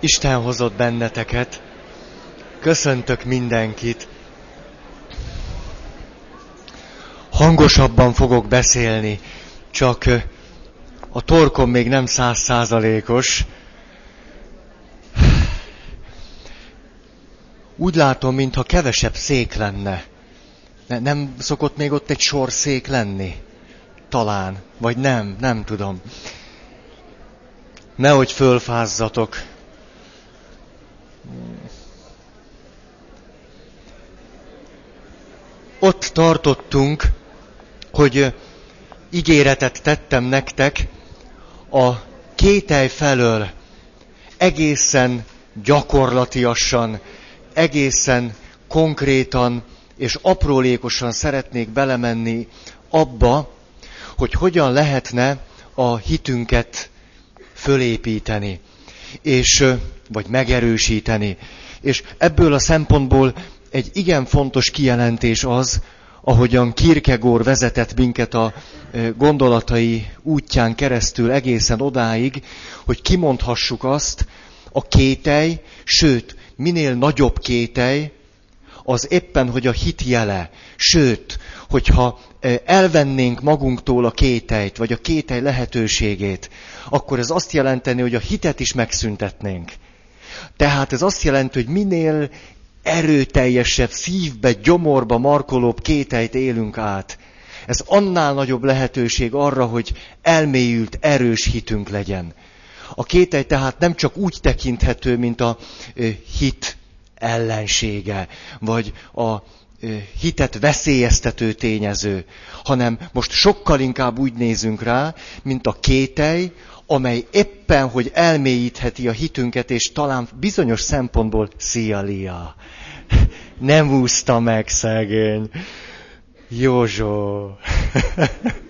Isten hozott benneteket. Köszöntök mindenkit. Hangosabban fogok beszélni, csak a torkom még nem százszázalékos. Úgy látom, mintha kevesebb szék lenne. Nem szokott még ott egy sor szék lenni? Talán. Vagy nem, nem tudom. Nehogy fölfázzatok. Ott tartottunk, hogy ígéretet tettem nektek a kételj felől egészen gyakorlatiasan, egészen konkrétan és aprólékosan szeretnék belemenni abba, hogy hogyan lehetne a hitünket fölépíteni, és, vagy megerősíteni. És ebből a szempontból egy igen fontos kijelentés az, ahogyan Kierkegaard vezetett minket a gondolatai útján keresztül egészen odáig, hogy kimondhassuk azt, a kételj, sőt, minél nagyobb kételj, az éppen, hogy a hit jele. Sőt, hogyha elvennénk magunktól a kételyt, vagy a kételj lehetőségét, akkor ez azt jelenteni, hogy a hitet is megszüntetnénk. Tehát ez azt jelenti, hogy minél erőteljesebb, szívbe, gyomorba markolóbb kételyt élünk át. Ez annál nagyobb lehetőség arra, hogy elmélyült, erős hitünk legyen. A kételj tehát nem csak úgy tekinthető, mint a hit ellensége, vagy a hitet veszélyeztető tényező, hanem most sokkal inkább úgy nézünk rá, mint a kételj, amely éppen, hogy elmélyítheti a hitünket, és talán bizonyos szempontból szia. Nem úszta meg szegény. Józsó.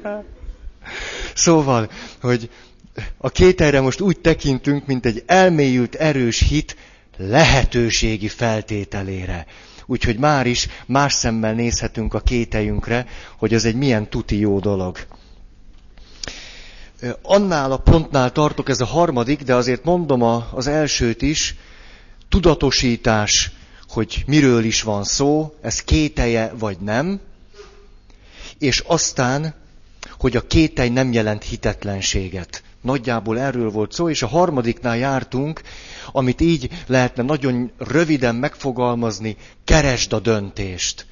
szóval, hogy a kételre most úgy tekintünk, mint egy elmélyült, erős hit lehetőségi feltételére. Úgyhogy már is más szemmel nézhetünk a kételjünkre, hogy ez egy milyen tuti jó dolog. Annál a pontnál tartok, ez a harmadik, de azért mondom az elsőt is, tudatosítás, hogy miről is van szó, ez kételje vagy nem, és aztán, hogy a kételj nem jelent hitetlenséget. Nagyjából erről volt szó, és a harmadiknál jártunk, amit így lehetne nagyon röviden megfogalmazni, keresd a döntést.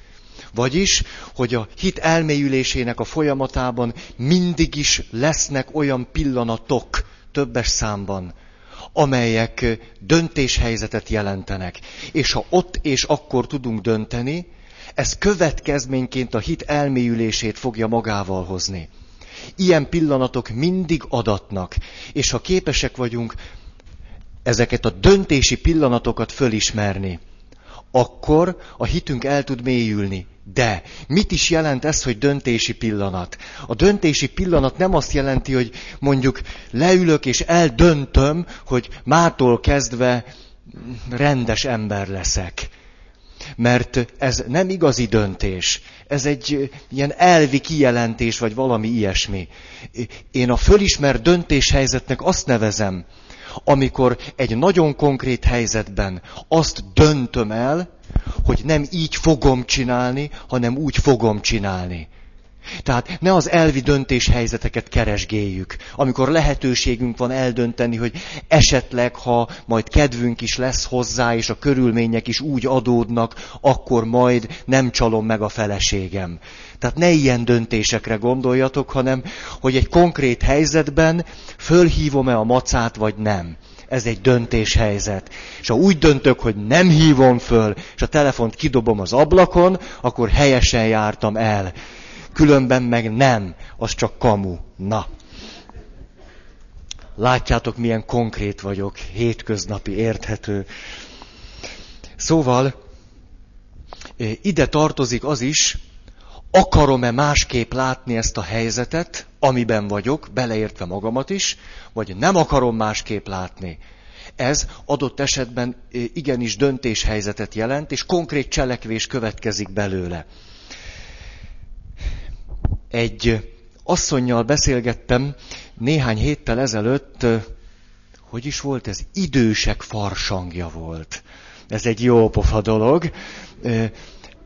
Vagyis, hogy a hit elmélyülésének a folyamatában mindig is lesznek olyan pillanatok, többes számban, amelyek döntéshelyzetet jelentenek. És ha ott és akkor tudunk dönteni, ez következményként a hit elmélyülését fogja magával hozni. Ilyen pillanatok mindig adatnak, és ha képesek vagyunk ezeket a döntési pillanatokat fölismerni, akkor a hitünk el tud mélyülni. De mit is jelent ez, hogy döntési pillanat? A döntési pillanat nem azt jelenti, hogy mondjuk leülök és eldöntöm, hogy mától kezdve rendes ember leszek. Mert ez nem igazi döntés. Ez egy ilyen elvi kijelentés, vagy valami ilyesmi. Én a fölismert döntéshelyzetnek azt nevezem, amikor egy nagyon konkrét helyzetben azt döntöm el, hogy nem így fogom csinálni, hanem úgy fogom csinálni. Tehát ne az elvi döntéshelyzeteket keresgéljük, amikor lehetőségünk van eldönteni, hogy esetleg, ha majd kedvünk is lesz hozzá, és a körülmények is úgy adódnak, akkor majd nem csalom meg a feleségem. Tehát ne ilyen döntésekre gondoljatok, hanem hogy egy konkrét helyzetben fölhívom-e a macát, vagy nem. Ez egy döntéshelyzet. És ha úgy döntök, hogy nem hívom föl, és a telefont kidobom az ablakon, akkor helyesen jártam el. Különben meg nem, az csak kamu. Na. Látjátok, milyen konkrét vagyok, hétköznapi, érthető. Szóval, ide tartozik az is, akarom-e másképp látni ezt a helyzetet, amiben vagyok, beleértve magamat is, vagy nem akarom másképp látni. Ez adott esetben igenis döntéshelyzetet jelent, és konkrét cselekvés következik belőle. Egy asszonynal beszélgettem néhány héttel ezelőtt, hogy is volt ez? Idősek farsangja volt. Ez egy jó pofa dolog.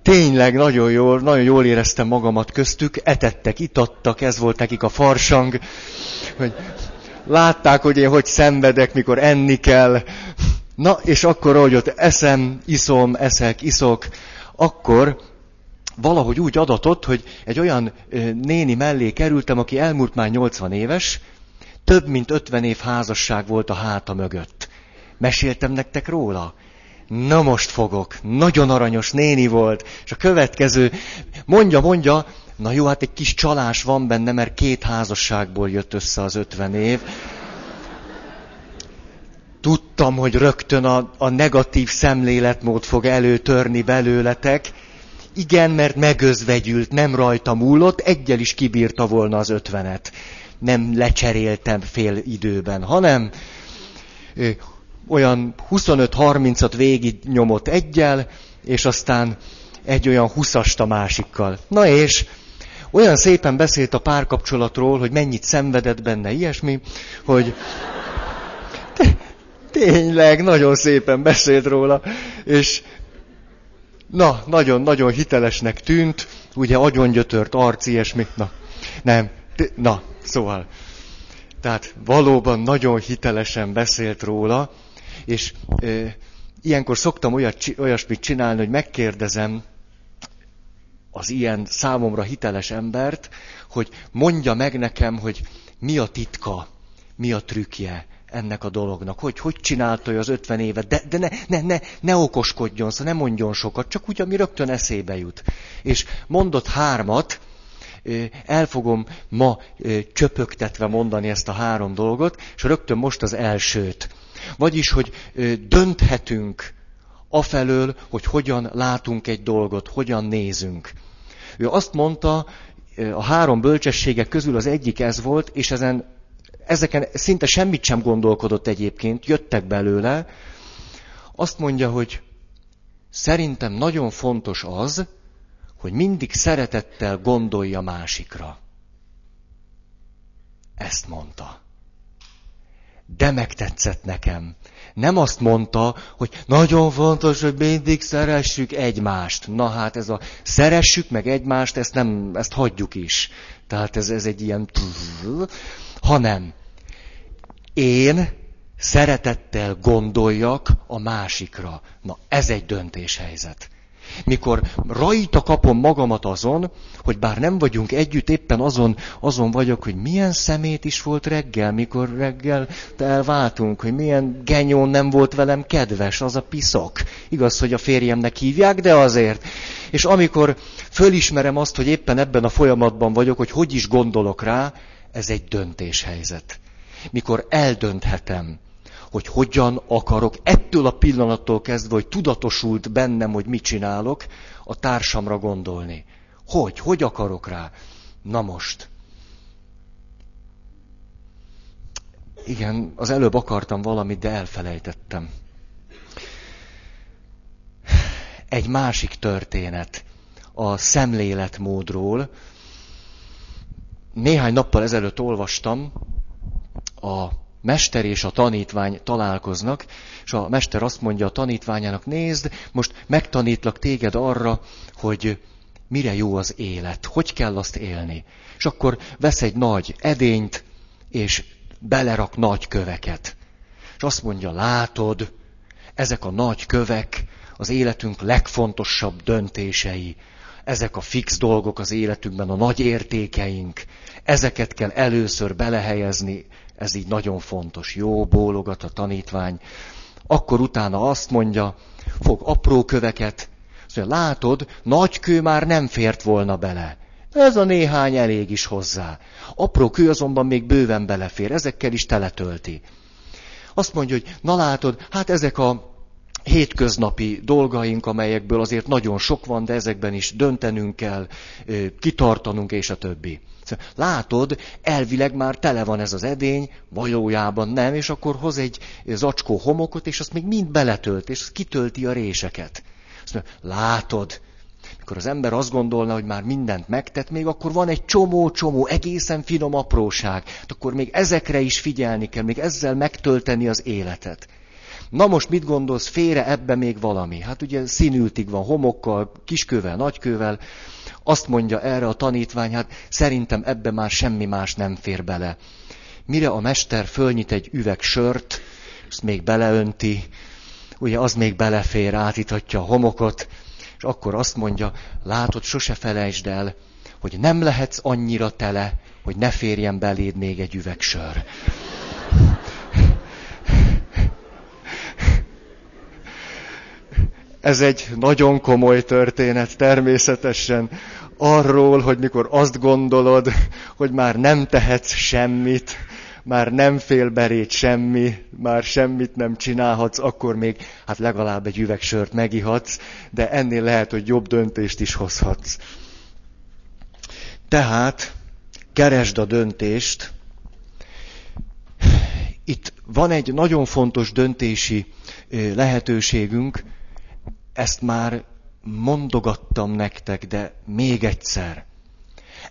Tényleg nagyon jól, nagyon jól éreztem magamat köztük, etettek, itattak, ez volt nekik a farsang, hogy látták, hogy én hogy szenvedek, mikor enni kell. Na, és akkor, ahogy ott eszem, iszom, eszek, iszok, akkor valahogy úgy adatott, hogy egy olyan néni mellé kerültem, aki elmúlt már 80 éves, több mint 50 év házasság volt a háta mögött. Meséltem nektek róla? Na most fogok. Nagyon aranyos néni volt. És a következő, mondja, mondja, na jó, hát egy kis csalás van benne, mert két házasságból jött össze az 50 év. Tudtam, hogy rögtön a, a negatív szemléletmód fog előtörni belőletek, igen, mert megözvegyült, nem rajta múlott, egyel is kibírta volna az ötvenet. Nem lecseréltem fél időben, hanem olyan 25-30-at végig nyomott egyel, és aztán egy olyan huszast a másikkal. Na és olyan szépen beszélt a párkapcsolatról, hogy mennyit szenvedett benne ilyesmi, hogy tényleg nagyon szépen beszélt róla, és Na, nagyon-nagyon hitelesnek tűnt, ugye agyongyötört arc, ilyesmi, na, nem, na, szóval. Tehát valóban nagyon hitelesen beszélt róla, és e, ilyenkor szoktam olyat, olyasmit csinálni, hogy megkérdezem az ilyen számomra hiteles embert, hogy mondja meg nekem, hogy mi a titka, mi a trükkje, ennek a dolognak, hogy hogy csinálta az ötven évet, de, de ne, ne, ne, ne okoskodjon, szóval ne mondjon sokat, csak úgy, ami rögtön eszébe jut. És mondott hármat, el fogom ma csöpögtetve mondani ezt a három dolgot, és rögtön most az elsőt. Vagyis, hogy dönthetünk afelől, hogy hogyan látunk egy dolgot, hogyan nézünk. Ő azt mondta, a három bölcsességek közül az egyik ez volt, és ezen ezeken szinte semmit sem gondolkodott egyébként, jöttek belőle, azt mondja, hogy szerintem nagyon fontos az, hogy mindig szeretettel gondolja másikra. Ezt mondta. De megtetszett nekem. Nem azt mondta, hogy nagyon fontos, hogy mindig szeressük egymást. Na hát ez a szeressük meg egymást, ezt nem, ezt hagyjuk is. Tehát ez, ez egy ilyen... Hanem én szeretettel gondoljak a másikra. Na, ez egy döntéshelyzet. Mikor rajta kapom magamat azon, hogy bár nem vagyunk együtt, éppen azon, azon vagyok, hogy milyen szemét is volt reggel, mikor reggel elváltunk, hogy milyen genyón nem volt velem kedves, az a piszok. Igaz, hogy a férjemnek hívják, de azért. És amikor fölismerem azt, hogy éppen ebben a folyamatban vagyok, hogy hogy is gondolok rá, ez egy döntéshelyzet mikor eldönthetem, hogy hogyan akarok ettől a pillanattól kezdve, hogy tudatosult bennem, hogy mit csinálok, a társamra gondolni. Hogy? Hogy akarok rá? Na most. Igen, az előbb akartam valamit, de elfelejtettem. Egy másik történet a szemléletmódról. Néhány nappal ezelőtt olvastam, a mester és a tanítvány találkoznak, és a mester azt mondja a tanítványának, nézd, most megtanítlak téged arra, hogy mire jó az élet, hogy kell azt élni. És akkor vesz egy nagy edényt, és belerak nagy köveket. És azt mondja, látod, ezek a nagy kövek az életünk legfontosabb döntései. Ezek a fix dolgok az életünkben, a nagy értékeink. Ezeket kell először belehelyezni ez így nagyon fontos. Jó, bólogat a tanítvány. Akkor utána azt mondja, fog apró köveket, szóval látod, nagy kő már nem fért volna bele. Ez a néhány elég is hozzá. Apró kő azonban még bőven belefér, ezekkel is teletölti. Azt mondja, hogy na látod, hát ezek a hétköznapi dolgaink, amelyekből azért nagyon sok van, de ezekben is döntenünk kell, kitartanunk és a többi. Látod, elvileg már tele van ez az edény, valójában nem, és akkor hoz egy zacskó homokot, és azt még mind beletölt, és kitölti a réseket. Azt mondja, látod, Akkor az ember azt gondolna, hogy már mindent megtett, még akkor van egy csomó-csomó egészen finom apróság. Hát akkor még ezekre is figyelni kell, még ezzel megtölteni az életet. Na most mit gondolsz, félre ebbe még valami? Hát ugye színültig van, homokkal, kiskővel, nagykővel. Azt mondja erre a tanítvány, hát szerintem ebbe már semmi más nem fér bele. Mire a mester fölnyit egy üveg sört, azt még beleönti, ugye az még belefér, átítatja a homokot, és akkor azt mondja, látod, sose felejtsd el, hogy nem lehetsz annyira tele, hogy ne férjen beléd még egy üveg sör. Ez egy nagyon komoly történet természetesen arról, hogy mikor azt gondolod, hogy már nem tehetsz semmit, már nem fél berét semmi, már semmit nem csinálhatsz, akkor még hát legalább egy üveg megihatsz, de ennél lehet, hogy jobb döntést is hozhatsz. Tehát keresd a döntést. Itt van egy nagyon fontos döntési lehetőségünk, ezt már mondogattam nektek, de még egyszer.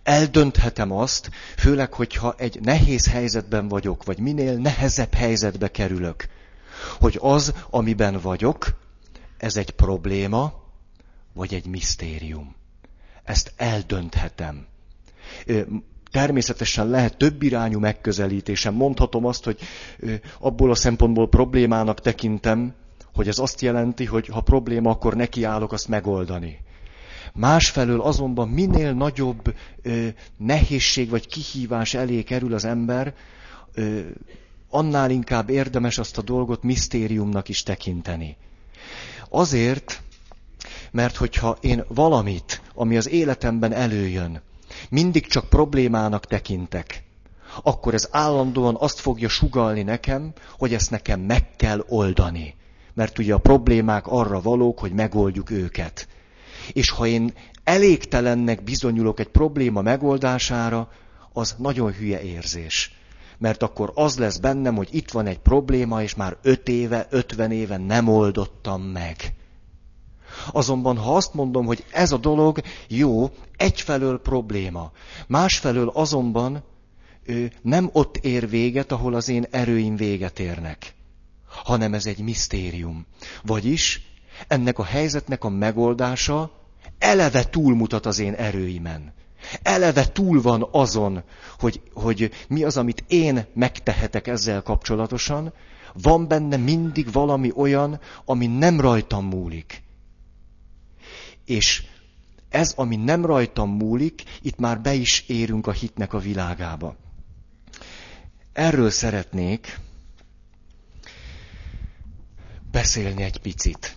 Eldönthetem azt, főleg, hogyha egy nehéz helyzetben vagyok, vagy minél nehezebb helyzetbe kerülök, hogy az, amiben vagyok, ez egy probléma, vagy egy misztérium. Ezt eldönthetem. Természetesen lehet több irányú megközelítésem. Mondhatom azt, hogy abból a szempontból problémának tekintem, hogy ez azt jelenti, hogy ha probléma, akkor nekiállok azt megoldani. Másfelől azonban minél nagyobb ö, nehézség vagy kihívás elé kerül az ember, ö, annál inkább érdemes azt a dolgot misztériumnak is tekinteni. Azért, mert hogyha én valamit, ami az életemben előjön, mindig csak problémának tekintek, akkor ez állandóan azt fogja sugalni nekem, hogy ezt nekem meg kell oldani mert ugye a problémák arra valók, hogy megoldjuk őket. És ha én elégtelennek bizonyulok egy probléma megoldására, az nagyon hülye érzés. Mert akkor az lesz bennem, hogy itt van egy probléma, és már öt éve, ötven éve nem oldottam meg. Azonban, ha azt mondom, hogy ez a dolog jó, egyfelől probléma, másfelől azonban ő nem ott ér véget, ahol az én erőim véget érnek hanem ez egy misztérium. Vagyis ennek a helyzetnek a megoldása eleve túlmutat az én erőimen. Eleve túl van azon, hogy, hogy mi az, amit én megtehetek ezzel kapcsolatosan. Van benne mindig valami olyan, ami nem rajtam múlik. És ez, ami nem rajtam múlik, itt már be is érünk a hitnek a világába. Erről szeretnék beszélni egy picit.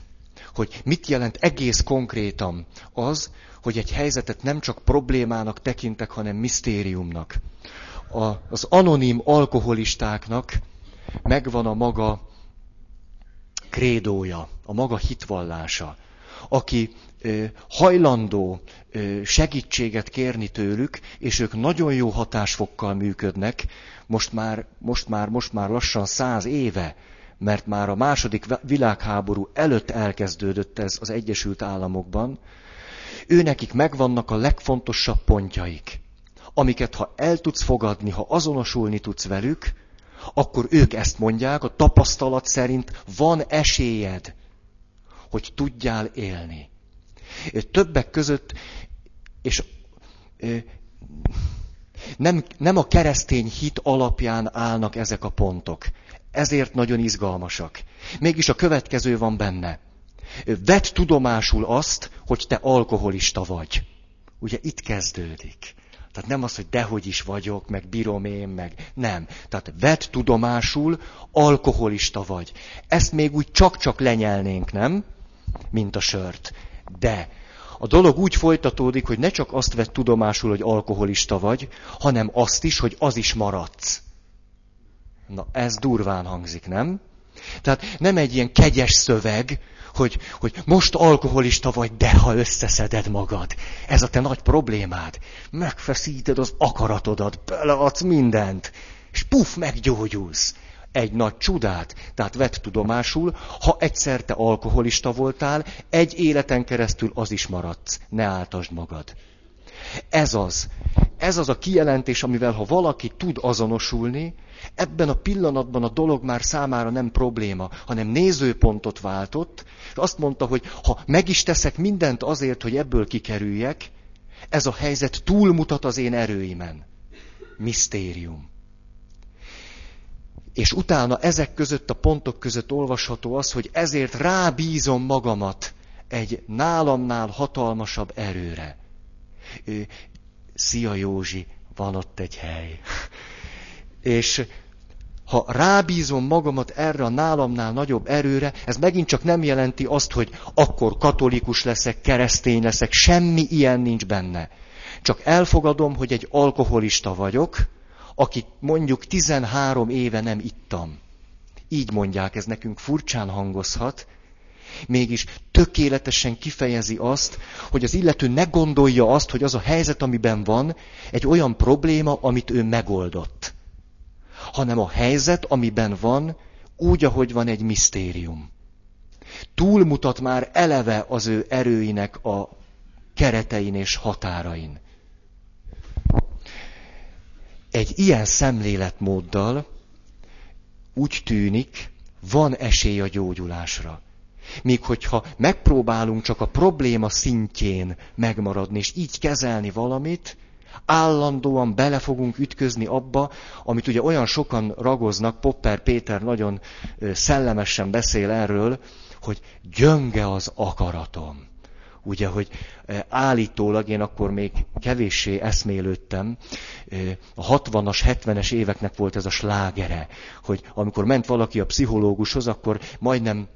Hogy mit jelent egész konkrétan az, hogy egy helyzetet nem csak problémának tekintek, hanem misztériumnak. A, az anonim alkoholistáknak megvan a maga krédója, a maga hitvallása. Aki ö, hajlandó ö, segítséget kérni tőlük, és ők nagyon jó hatásfokkal működnek, most már, most már, most már lassan száz éve mert már a második világháború előtt elkezdődött ez az Egyesült Államokban, ő nekik megvannak a legfontosabb pontjaik, amiket ha el tudsz fogadni, ha azonosulni tudsz velük, akkor ők ezt mondják, a tapasztalat szerint van esélyed, hogy tudjál élni. Többek között, és nem, nem a keresztény hit alapján állnak ezek a pontok ezért nagyon izgalmasak. Mégis a következő van benne. Vedd tudomásul azt, hogy te alkoholista vagy. Ugye itt kezdődik. Tehát nem az, hogy dehogy is vagyok, meg bírom én, meg nem. Tehát vedd tudomásul, alkoholista vagy. Ezt még úgy csak-csak lenyelnénk, nem? Mint a sört. De a dolog úgy folytatódik, hogy ne csak azt vedd tudomásul, hogy alkoholista vagy, hanem azt is, hogy az is maradsz. Na, ez durván hangzik, nem? Tehát nem egy ilyen kegyes szöveg, hogy, hogy most alkoholista vagy, de ha összeszeded magad. Ez a te nagy problémád. Megfeszíted az akaratodat, beleadsz mindent, és puf, meggyógyulsz. egy nagy csodát. Tehát vett tudomásul, ha egyszer te alkoholista voltál, egy életen keresztül az is maradsz. Ne áltasd magad. Ez az. Ez az a kijelentés, amivel ha valaki tud azonosulni, ebben a pillanatban a dolog már számára nem probléma, hanem nézőpontot váltott, és azt mondta, hogy ha meg is teszek mindent azért, hogy ebből kikerüljek, ez a helyzet túlmutat az én erőimen. Misztérium. És utána ezek között a pontok között olvasható az, hogy ezért rábízom magamat egy nálamnál hatalmasabb erőre. Szia Józsi, van ott egy hely. És ha rábízom magamat erre a nálamnál nagyobb erőre, ez megint csak nem jelenti azt, hogy akkor katolikus leszek, keresztény leszek, semmi ilyen nincs benne. Csak elfogadom, hogy egy alkoholista vagyok, aki mondjuk 13 éve nem ittam. Így mondják, ez nekünk furcsán hangozhat, mégis tökéletesen kifejezi azt, hogy az illető ne gondolja azt, hogy az a helyzet, amiben van, egy olyan probléma, amit ő megoldott. Hanem a helyzet, amiben van, úgy, ahogy van egy misztérium. Túlmutat már eleve az ő erőinek a keretein és határain. Egy ilyen szemléletmóddal úgy tűnik, van esély a gyógyulásra. Míg hogyha megpróbálunk csak a probléma szintjén megmaradni, és így kezelni valamit, állandóan bele fogunk ütközni abba, amit ugye olyan sokan ragoznak, Popper Péter nagyon szellemesen beszél erről, hogy gyönge az akaratom. Ugye, hogy állítólag én akkor még kevéssé eszmélődtem, a 60-as, 70-es éveknek volt ez a slágere, hogy amikor ment valaki a pszichológushoz, akkor majdnem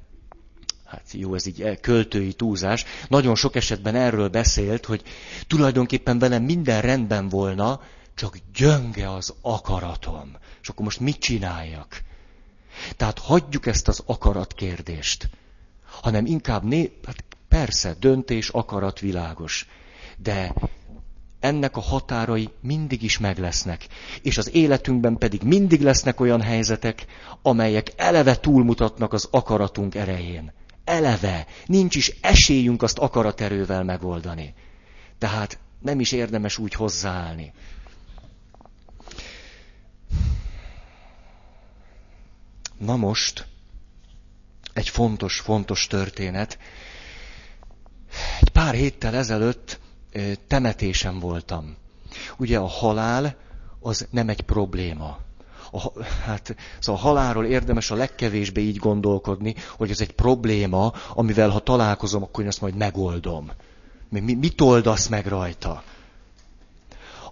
hát jó, ez így eh, költői túlzás, nagyon sok esetben erről beszélt, hogy tulajdonképpen velem minden rendben volna, csak gyönge az akaratom. És akkor most mit csináljak? Tehát hagyjuk ezt az akarat kérdést, hanem inkább né... Hát persze, döntés, akarat világos. De ennek a határai mindig is meg lesznek. És az életünkben pedig mindig lesznek olyan helyzetek, amelyek eleve túlmutatnak az akaratunk erején eleve nincs is esélyünk azt akaraterővel megoldani. Tehát nem is érdemes úgy hozzáállni. Na most, egy fontos, fontos történet. Egy pár héttel ezelőtt temetésen voltam. Ugye a halál az nem egy probléma a, hát, szóval a halálról érdemes a legkevésbé így gondolkodni, hogy ez egy probléma, amivel ha találkozom, akkor én azt majd megoldom. Mi, mit oldasz meg rajta?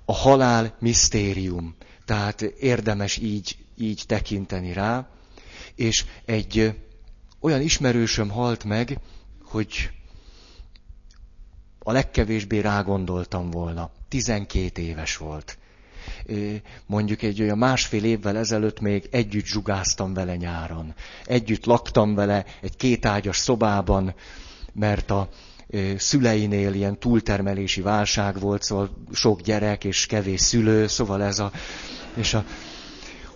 A halál misztérium. Tehát érdemes így, így tekinteni rá. És egy olyan ismerősöm halt meg, hogy a legkevésbé rágondoltam volna. 12 éves volt mondjuk egy olyan másfél évvel ezelőtt még együtt zsugáztam vele nyáron. Együtt laktam vele egy kétágyas szobában, mert a szüleinél ilyen túltermelési válság volt, szóval sok gyerek és kevés szülő, szóval ez a... És a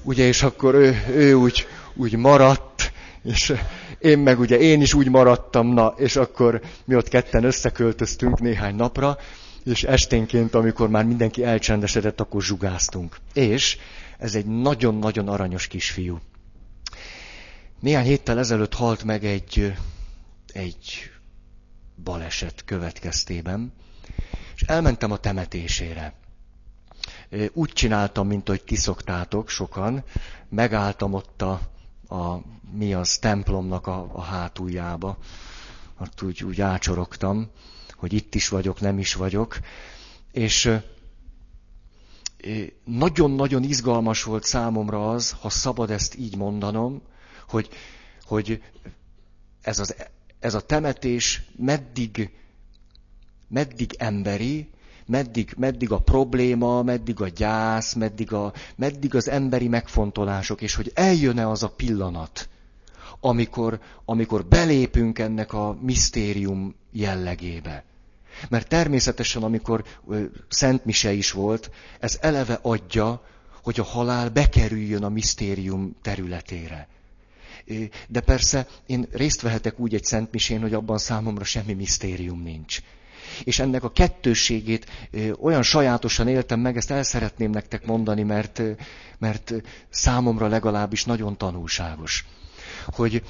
ugye, és akkor ő, ő úgy, úgy maradt, és én meg ugye én is úgy maradtam, na, és akkor mi ott ketten összeköltöztünk néhány napra, és esténként, amikor már mindenki elcsendesedett, akkor zsugáztunk. És ez egy nagyon-nagyon aranyos kisfiú. Néhány héttel ezelőtt halt meg egy, egy baleset következtében, és elmentem a temetésére. Úgy csináltam, mint hogy kiszoktátok sokan, megálltam ott a, a mi az templomnak a, a hátuljába, ott úgy, úgy ácsorogtam, hogy itt is vagyok, nem is vagyok. És nagyon-nagyon izgalmas volt számomra az, ha szabad ezt így mondanom, hogy, hogy ez, az, ez a temetés meddig, meddig emberi, meddig, meddig a probléma, meddig a gyász, meddig, a, meddig az emberi megfontolások, és hogy eljön-e az a pillanat, amikor, amikor belépünk ennek a misztérium jellegébe. Mert természetesen, amikor Szent is volt, ez eleve adja, hogy a halál bekerüljön a misztérium területére. De persze én részt vehetek úgy egy szentmisén, hogy abban számomra semmi misztérium nincs. És ennek a kettőségét olyan sajátosan éltem meg, ezt el szeretném nektek mondani, mert, mert számomra legalábbis nagyon tanulságos. Hogy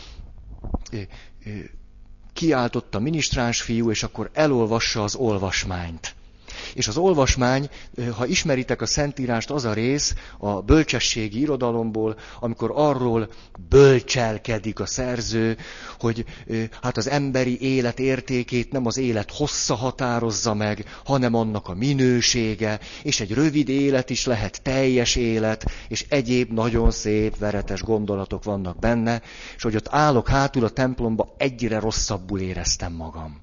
kiáltott a minisztráns fiú, és akkor elolvassa az olvasmányt. És az olvasmány, ha ismeritek a Szentírást, az a rész a bölcsességi irodalomból, amikor arról bölcselkedik a szerző, hogy hát az emberi élet értékét nem az élet hossza határozza meg, hanem annak a minősége, és egy rövid élet is lehet teljes élet, és egyéb nagyon szép, veretes gondolatok vannak benne, és hogy ott állok hátul a templomba, egyre rosszabbul éreztem magam.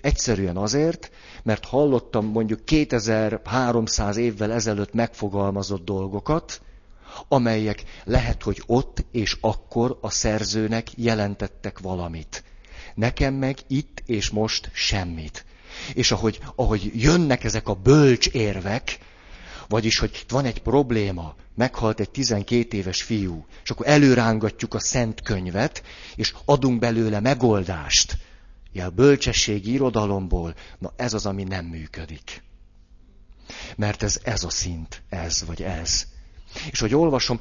Egyszerűen azért, mert hallottam mondjuk 2300 évvel ezelőtt megfogalmazott dolgokat, amelyek lehet, hogy ott és akkor a szerzőnek jelentettek valamit. Nekem meg itt és most semmit. És ahogy, ahogy jönnek ezek a bölcs érvek, vagyis, hogy van egy probléma, meghalt egy 12 éves fiú, és akkor előrángatjuk a szent könyvet, és adunk belőle megoldást a bölcsességi irodalomból, na ez az, ami nem működik. Mert ez, ez a szint, ez vagy ez. És hogy olvasom,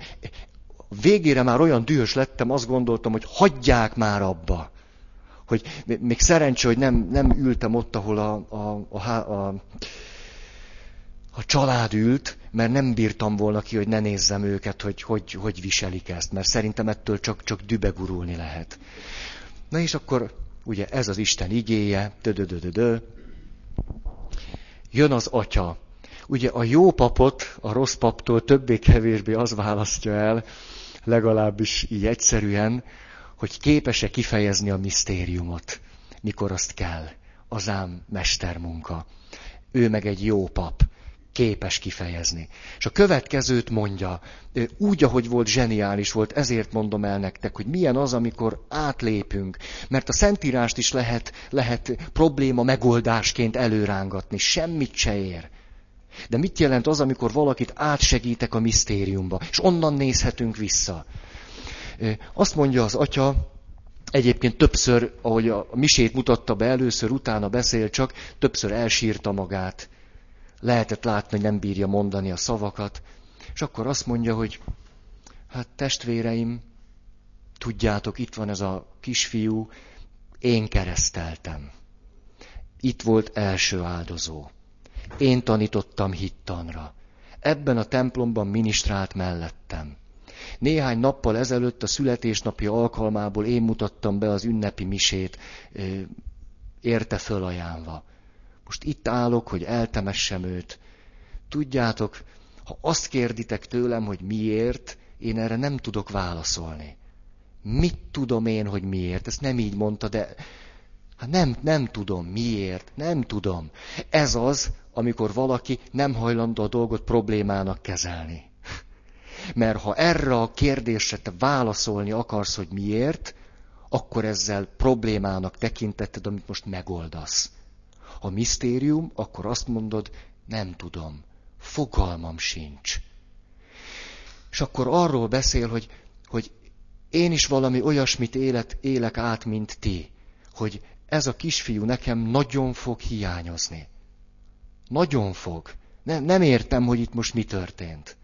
végére már olyan dühös lettem, azt gondoltam, hogy hagyják már abba. Hogy még szerencsé, hogy nem, nem ültem ott, ahol a, a, a, a, a család ült, mert nem bírtam volna ki, hogy ne nézzem őket, hogy hogy, hogy viselik ezt, mert szerintem ettől csak, csak dübegurulni lehet. Na és akkor ugye ez az Isten igéje, dö Jön az atya. Ugye a jó papot a rossz paptól többé-kevésbé az választja el, legalábbis így egyszerűen, hogy képes-e kifejezni a misztériumot, mikor azt kell. Az ám mestermunka. Ő meg egy jó pap képes kifejezni. És a következőt mondja, úgy, ahogy volt, zseniális volt, ezért mondom el nektek, hogy milyen az, amikor átlépünk. Mert a Szentírást is lehet, lehet probléma megoldásként előrángatni, semmit se ér. De mit jelent az, amikor valakit átsegítek a misztériumba, és onnan nézhetünk vissza? Azt mondja az atya, Egyébként többször, ahogy a misét mutatta be először, utána beszél csak, többször elsírta magát lehetett látni, hogy nem bírja mondani a szavakat, és akkor azt mondja, hogy hát testvéreim, tudjátok, itt van ez a kisfiú, én kereszteltem. Itt volt első áldozó. Én tanítottam hittanra. Ebben a templomban minisztrált mellettem. Néhány nappal ezelőtt a születésnapja alkalmából én mutattam be az ünnepi misét, érte fölajánlva. Most itt állok, hogy eltemessem őt. Tudjátok, ha azt kérditek tőlem, hogy miért, én erre nem tudok válaszolni. Mit tudom én, hogy miért? Ezt nem így mondta, de hát nem, nem tudom miért, nem tudom. Ez az, amikor valaki nem hajlandó a dolgot problémának kezelni. Mert ha erre a kérdésre te válaszolni akarsz, hogy miért, akkor ezzel problémának tekintetted, amit most megoldasz. Ha misztérium, akkor azt mondod, nem tudom, fogalmam sincs. És akkor arról beszél, hogy, hogy én is valami olyasmit élet, élek át, mint ti, hogy ez a kisfiú nekem nagyon fog hiányozni. Nagyon fog. Nem, nem értem, hogy itt most mi történt.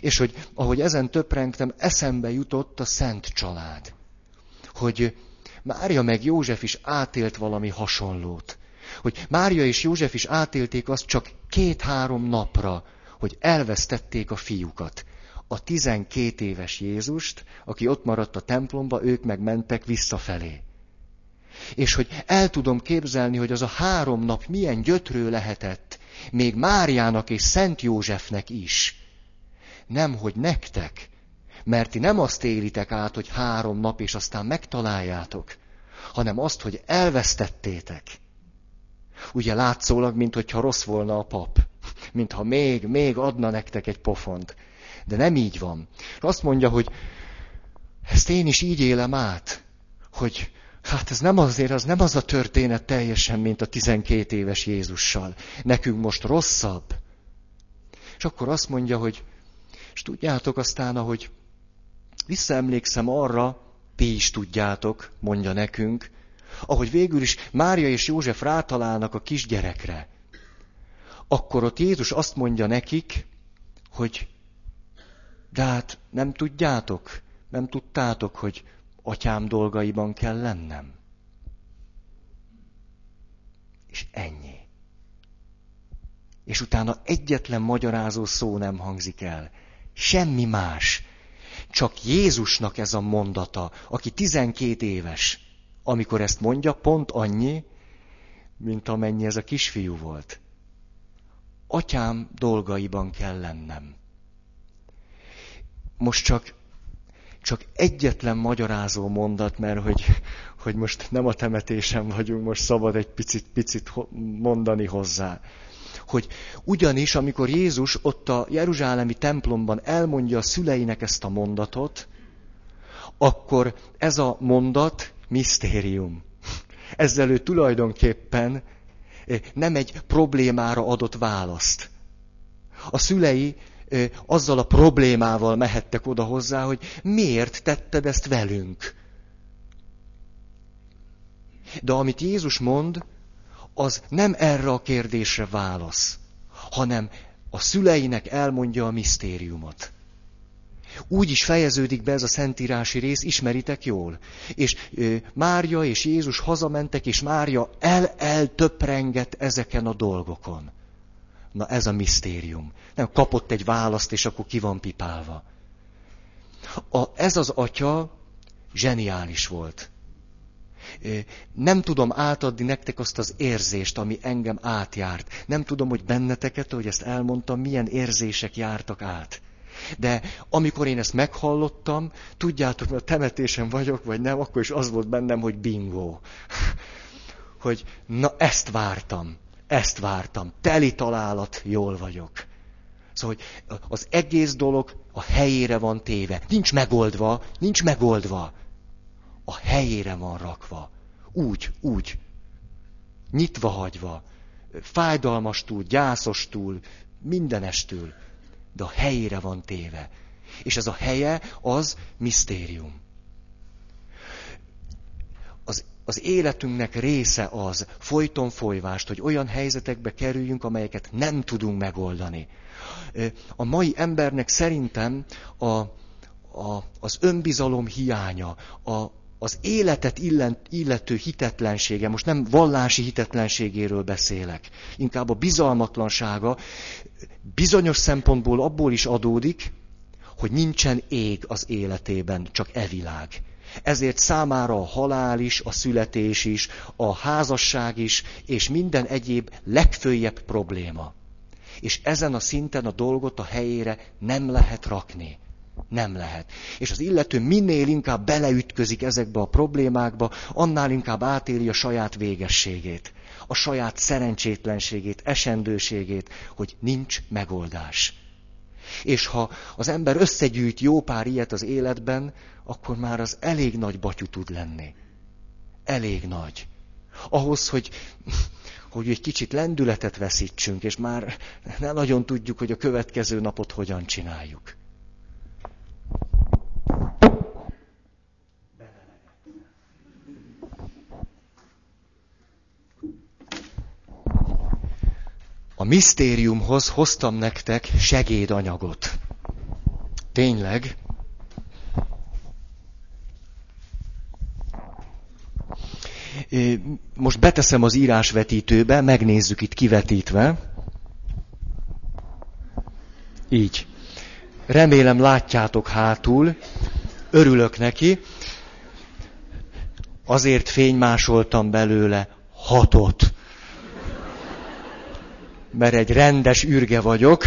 És hogy ahogy ezen töprengtem, eszembe jutott a szent család. Hogy Mária meg József is átélt valami hasonlót hogy Mária és József is átélték azt csak két-három napra, hogy elvesztették a fiúkat. A tizenkét éves Jézust, aki ott maradt a templomba, ők meg mentek visszafelé. És hogy el tudom képzelni, hogy az a három nap milyen gyötrő lehetett, még Máriának és Szent Józsefnek is. Nem, hogy nektek, mert ti nem azt élitek át, hogy három nap, és aztán megtaláljátok, hanem azt, hogy elvesztettétek. Ugye látszólag, mintha rossz volna a pap. Mintha még, még adna nektek egy pofont. De nem így van. Azt mondja, hogy ezt én is így élem át, hogy hát ez nem azért, az nem az a történet teljesen, mint a 12 éves Jézussal. Nekünk most rosszabb. És akkor azt mondja, hogy, és tudjátok aztán, ahogy visszaemlékszem arra, ti is tudjátok, mondja nekünk, ahogy végül is Mária és József rátalálnak a kisgyerekre, akkor ott Jézus azt mondja nekik, hogy de hát nem tudjátok, nem tudtátok, hogy atyám dolgaiban kell lennem. És ennyi. És utána egyetlen magyarázó szó nem hangzik el. Semmi más. Csak Jézusnak ez a mondata, aki 12 éves, amikor ezt mondja, pont annyi, mint amennyi ez a kisfiú volt. Atyám dolgaiban kell lennem. Most csak, csak egyetlen magyarázó mondat, mert hogy, hogy most nem a temetésen vagyunk, most szabad egy picit, picit mondani hozzá hogy ugyanis, amikor Jézus ott a Jeruzsálemi templomban elmondja a szüleinek ezt a mondatot, akkor ez a mondat misztérium. Ezzel ő tulajdonképpen eh, nem egy problémára adott választ. A szülei eh, azzal a problémával mehettek oda hozzá, hogy miért tetted ezt velünk. De amit Jézus mond, az nem erre a kérdésre válasz, hanem a szüleinek elmondja a misztériumot. Úgy is fejeződik be ez a szentírási rész, ismeritek jól. És ö, Mária és Jézus hazamentek, és Mária el-eltöprengett ezeken a dolgokon. Na ez a misztérium. Nem kapott egy választ, és akkor ki van pipálva. A, ez az atya zseniális volt nem tudom átadni nektek azt az érzést, ami engem átjárt. Nem tudom, hogy benneteket, hogy ezt elmondtam, milyen érzések jártak át. De amikor én ezt meghallottam, tudjátok, hogy a temetésen vagyok, vagy nem, akkor is az volt bennem, hogy bingo. Hogy na ezt vártam, ezt vártam, teli találat, jól vagyok. Szóval, hogy az egész dolog a helyére van téve. Nincs megoldva, nincs megoldva a helyére van rakva. Úgy, úgy. Nyitva hagyva. Fájdalmas túl, gyászos túl, mindenestül. De a helyére van téve. És ez a helye az misztérium. Az, az életünknek része az, folyton folyvást, hogy olyan helyzetekbe kerüljünk, amelyeket nem tudunk megoldani. A mai embernek szerintem a, a, az önbizalom hiánya, a, az életet illető hitetlensége, most nem vallási hitetlenségéről beszélek, inkább a bizalmatlansága bizonyos szempontból abból is adódik, hogy nincsen ég az életében, csak e világ. Ezért számára a halál is, a születés is, a házasság is, és minden egyéb legfőjebb probléma. És ezen a szinten a dolgot a helyére nem lehet rakni. Nem lehet. És az illető minél inkább beleütközik ezekbe a problémákba, annál inkább átéli a saját végességét, a saját szerencsétlenségét, esendőségét, hogy nincs megoldás. És ha az ember összegyűjt jó pár ilyet az életben, akkor már az elég nagy batyú tud lenni. Elég nagy. Ahhoz, hogy, hogy egy kicsit lendületet veszítsünk, és már ne nagyon tudjuk, hogy a következő napot hogyan csináljuk. A misztériumhoz hoztam nektek segédanyagot. Tényleg. Most beteszem az írásvetítőbe, megnézzük itt kivetítve. Így. Remélem látjátok hátul, örülök neki. Azért fénymásoltam belőle hatot mert egy rendes ürge vagyok,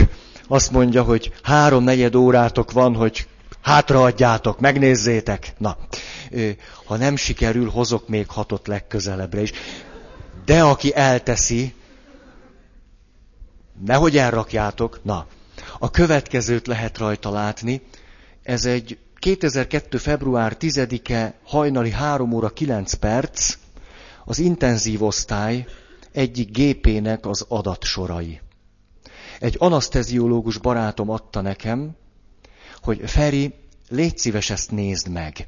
azt mondja, hogy három negyed órátok van, hogy hátraadjátok, megnézzétek. Na, ha nem sikerül, hozok még hatot legközelebbre is. De aki elteszi, nehogy elrakjátok, na, a következőt lehet rajta látni. Ez egy 2002. február 10-e hajnali 3 óra 9 perc, az intenzív osztály egyik gépének az adatsorai. Egy anaszteziológus barátom adta nekem, hogy Feri, légy szíves, ezt nézd meg.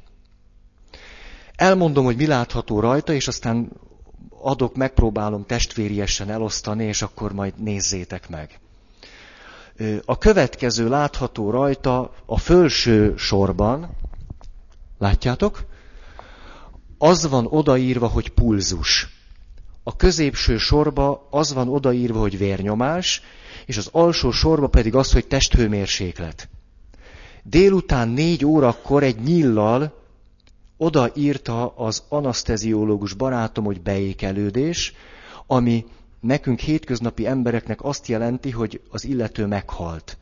Elmondom, hogy mi látható rajta, és aztán adok, megpróbálom testvériesen elosztani, és akkor majd nézzétek meg. A következő látható rajta a fölső sorban, látjátok? Az van odaírva, hogy pulzus. A középső sorba az van odaírva, hogy vérnyomás, és az alsó sorba pedig az, hogy testhőmérséklet. Délután négy órakor egy nyillal odaírta az anaszteziológus barátom, hogy beékelődés, ami nekünk hétköznapi embereknek azt jelenti, hogy az illető meghalt.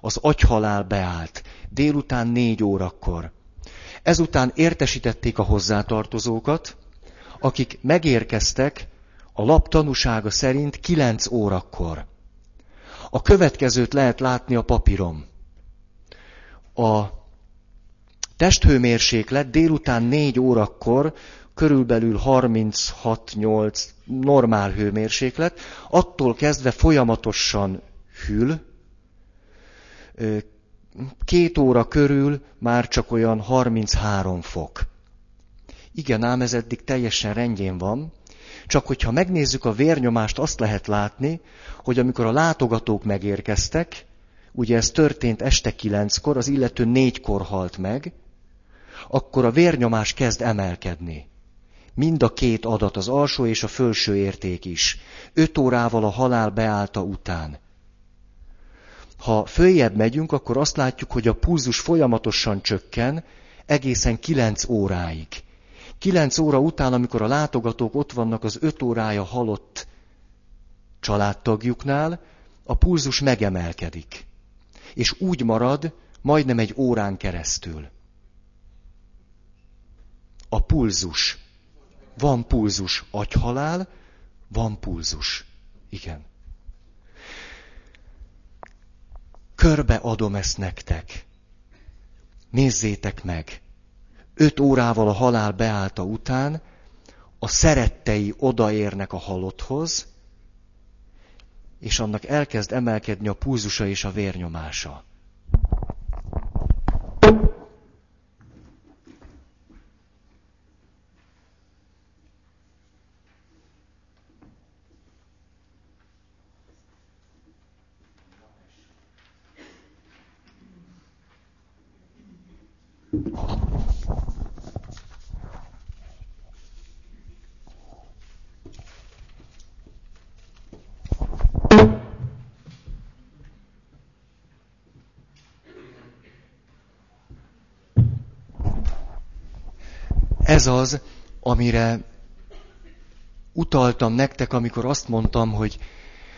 Az agyhalál beállt. Délután négy órakor. Ezután értesítették a hozzátartozókat, akik megérkeztek a lap tanúsága szerint kilenc órakor. A következőt lehet látni a papírom. A testhőmérséklet délután négy órakor körülbelül 36-8 normál hőmérséklet, attól kezdve folyamatosan hűl, két óra körül már csak olyan 33 fok. Igen, ám ez eddig teljesen rendjén van, csak hogyha megnézzük a vérnyomást, azt lehet látni, hogy amikor a látogatók megérkeztek, ugye ez történt este kilenckor, az illető négykor halt meg, akkor a vérnyomás kezd emelkedni. Mind a két adat, az alsó és a felső érték is. Öt órával a halál beállta után. Ha följebb megyünk, akkor azt látjuk, hogy a pulzus folyamatosan csökken, egészen kilenc óráig. Kilenc óra után, amikor a látogatók ott vannak az öt órája halott családtagjuknál, a pulzus megemelkedik. És úgy marad majdnem egy órán keresztül. A pulzus. Van pulzus agyhalál, van pulzus. Igen. Körbeadom ezt nektek. Nézzétek meg. Öt órával a halál beállta után a szerettei odaérnek a halotthoz, és annak elkezd emelkedni a púzusa és a vérnyomása. Ez az, amire utaltam nektek, amikor azt mondtam, hogy,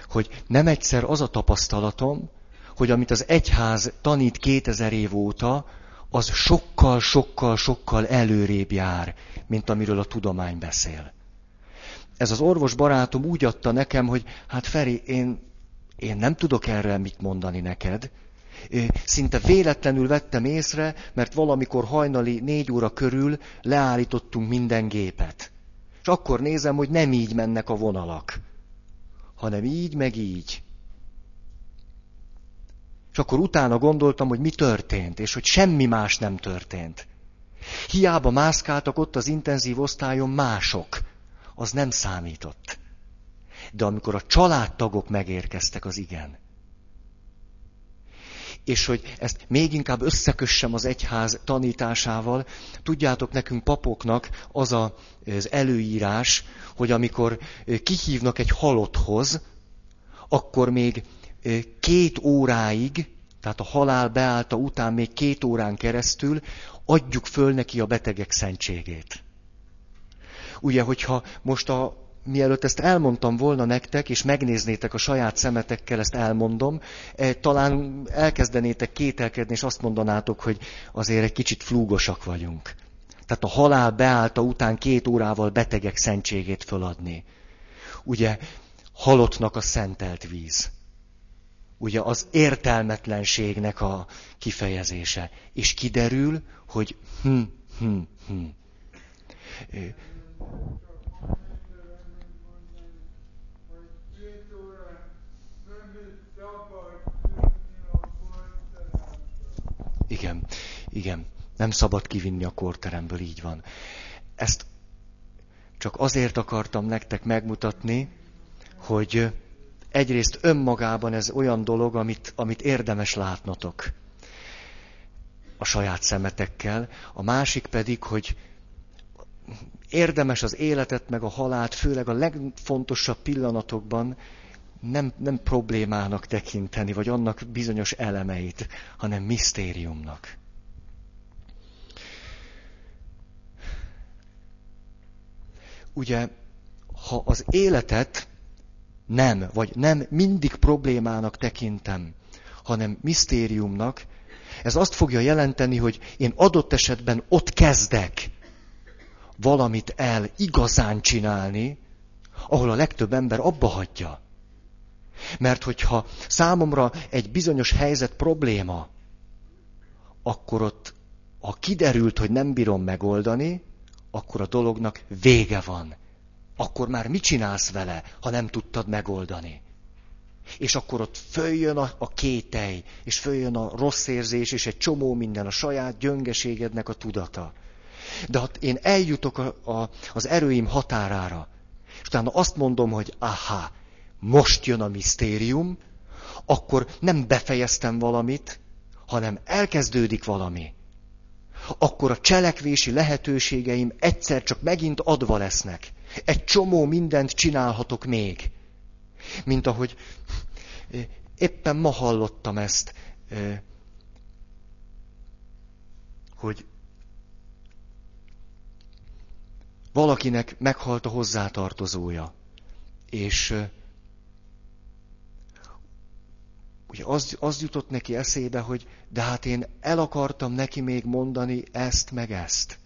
hogy nem egyszer az a tapasztalatom, hogy amit az egyház tanít 2000 év óta, az sokkal, sokkal, sokkal előrébb jár, mint amiről a tudomány beszél. Ez az orvos barátom úgy adta nekem, hogy hát Feri, én, én nem tudok erre mit mondani neked, Szinte véletlenül vettem észre, mert valamikor hajnali négy óra körül leállítottunk minden gépet. És akkor nézem, hogy nem így mennek a vonalak, hanem így, meg így. És akkor utána gondoltam, hogy mi történt, és hogy semmi más nem történt. Hiába mászkáltak ott az intenzív osztályon mások, az nem számított. De amikor a családtagok megérkeztek, az igen és hogy ezt még inkább összekössem az egyház tanításával, tudjátok nekünk papoknak az a, az előírás, hogy amikor kihívnak egy halotthoz, akkor még két óráig, tehát a halál beállta után még két órán keresztül adjuk föl neki a betegek szentségét. Ugye, hogyha most a mielőtt ezt elmondtam volna nektek, és megnéznétek a saját szemetekkel, ezt elmondom, eh, talán elkezdenétek kételkedni, és azt mondanátok, hogy azért egy kicsit flúgosak vagyunk. Tehát a halál beállta után két órával betegek szentségét föladni. Ugye, halottnak a szentelt víz. Ugye az értelmetlenségnek a kifejezése. És kiderül, hogy hm, hm, hm. Igen, igen. Nem szabad kivinni a korteremből, így van. Ezt csak azért akartam nektek megmutatni, hogy egyrészt önmagában ez olyan dolog, amit, amit érdemes látnotok a saját szemetekkel, a másik pedig, hogy érdemes az életet meg a halált, főleg a legfontosabb pillanatokban nem, nem problémának tekinteni, vagy annak bizonyos elemeit, hanem misztériumnak. Ugye, ha az életet nem, vagy nem mindig problémának tekintem, hanem misztériumnak, ez azt fogja jelenteni, hogy én adott esetben ott kezdek valamit el igazán csinálni, ahol a legtöbb ember abba hagyja. Mert hogyha számomra egy bizonyos helyzet probléma, akkor ott, ha kiderült, hogy nem bírom megoldani, akkor a dolognak vége van. Akkor már mit csinálsz vele, ha nem tudtad megoldani? És akkor ott följön a, a kételj, és följön a rossz érzés, és egy csomó minden, a saját gyöngeségednek a tudata. De ha én eljutok a, a, az erőim határára, és utána azt mondom, hogy aha, most jön a misztérium, akkor nem befejeztem valamit, hanem elkezdődik valami. Akkor a cselekvési lehetőségeim egyszer csak megint adva lesznek. Egy csomó mindent csinálhatok még. Mint ahogy eh, éppen ma hallottam ezt, eh, hogy valakinek meghalt a hozzátartozója, és ugye az, az jutott neki eszébe, hogy de hát én el akartam neki még mondani ezt meg ezt.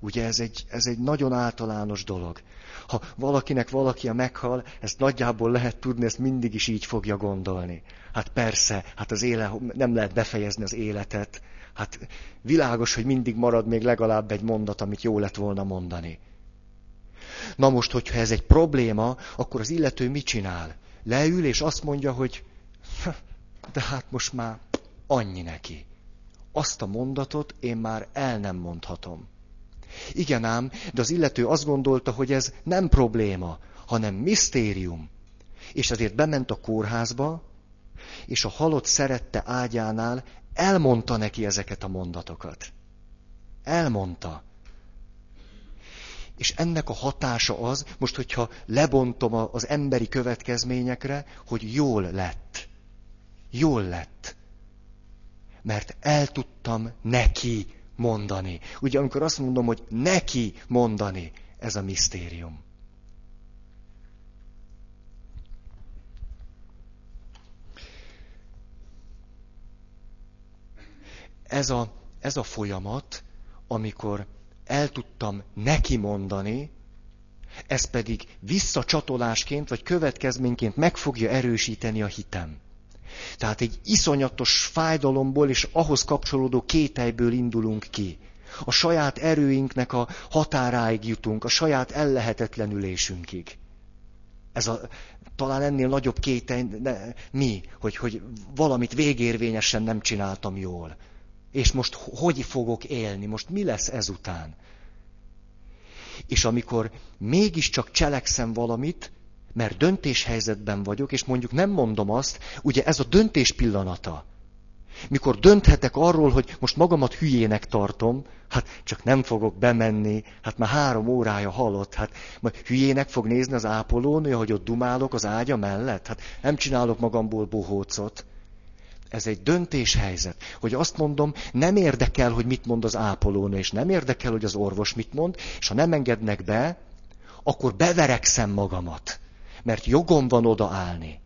Ugye ez egy, ez egy nagyon általános dolog. Ha valakinek valaki a meghal, ezt nagyjából lehet tudni, ezt mindig is így fogja gondolni. Hát persze, hát az éle, nem lehet befejezni az életet. Hát világos, hogy mindig marad még legalább egy mondat, amit jó lett volna mondani. Na most, hogyha ez egy probléma, akkor az illető mit csinál? Leül és azt mondja, hogy de hát most már annyi neki. Azt a mondatot én már el nem mondhatom. Igen ám, de az illető azt gondolta, hogy ez nem probléma, hanem misztérium. És azért bement a kórházba, és a halott szerette ágyánál elmondta neki ezeket a mondatokat. Elmondta. És ennek a hatása az, most hogyha lebontom az emberi következményekre, hogy jól lett. Jól lett. Mert el tudtam neki mondani. Ugye amikor azt mondom, hogy neki mondani, ez a misztérium. Ez a, ez a folyamat, amikor el tudtam neki mondani, ez pedig visszacsatolásként vagy következményként meg fogja erősíteni a hitem. Tehát egy iszonyatos fájdalomból és ahhoz kapcsolódó kételyből indulunk ki. A saját erőinknek a határáig jutunk, a saját ellehetetlenülésünkig. Ez a, talán ennél nagyobb kételj, ne, mi, hogy, hogy valamit végérvényesen nem csináltam jól. És most hogy fogok élni, most mi lesz ezután? És amikor mégiscsak cselekszem valamit, mert döntéshelyzetben vagyok, és mondjuk nem mondom azt, ugye ez a döntés pillanata. Mikor dönthetek arról, hogy most magamat hülyének tartom, hát csak nem fogok bemenni, hát már három órája halott, hát majd hülyének fog nézni az ápolónő, hogy ott dumálok az ágya mellett, hát nem csinálok magamból bohócot. Ez egy döntéshelyzet, hogy azt mondom, nem érdekel, hogy mit mond az ápolónő, és nem érdekel, hogy az orvos mit mond, és ha nem engednek be, akkor beverekszem magamat mert jogom van odaállni.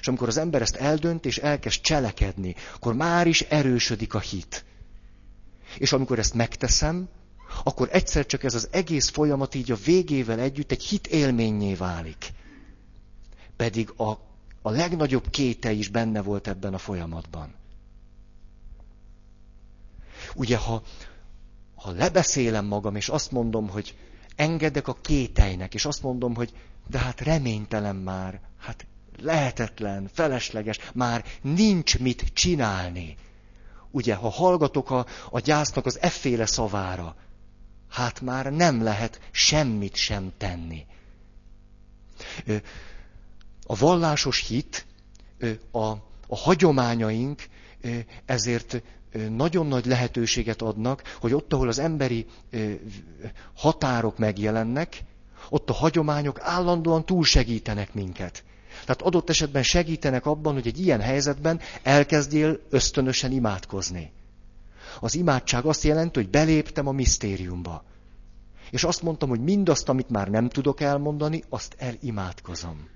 És amikor az ember ezt eldönt és elkezd cselekedni, akkor már is erősödik a hit. És amikor ezt megteszem, akkor egyszer csak ez az egész folyamat így a végével együtt egy hit élményé válik. Pedig a, a legnagyobb kéte is benne volt ebben a folyamatban. Ugye, ha, ha lebeszélem magam, és azt mondom, hogy engedek a kételynek, és azt mondom, hogy de hát reménytelen már, hát lehetetlen, felesleges, már nincs mit csinálni. Ugye, ha hallgatok a, a gyásznak az efféle szavára, hát már nem lehet semmit sem tenni. A vallásos hit, a, a hagyományaink ezért nagyon nagy lehetőséget adnak, hogy ott, ahol az emberi határok megjelennek, ott a hagyományok állandóan túlsegítenek minket. Tehát adott esetben segítenek abban, hogy egy ilyen helyzetben elkezdjél ösztönösen imádkozni. Az imádság azt jelenti, hogy beléptem a misztériumba. És azt mondtam, hogy mindazt, amit már nem tudok elmondani, azt elimádkozom.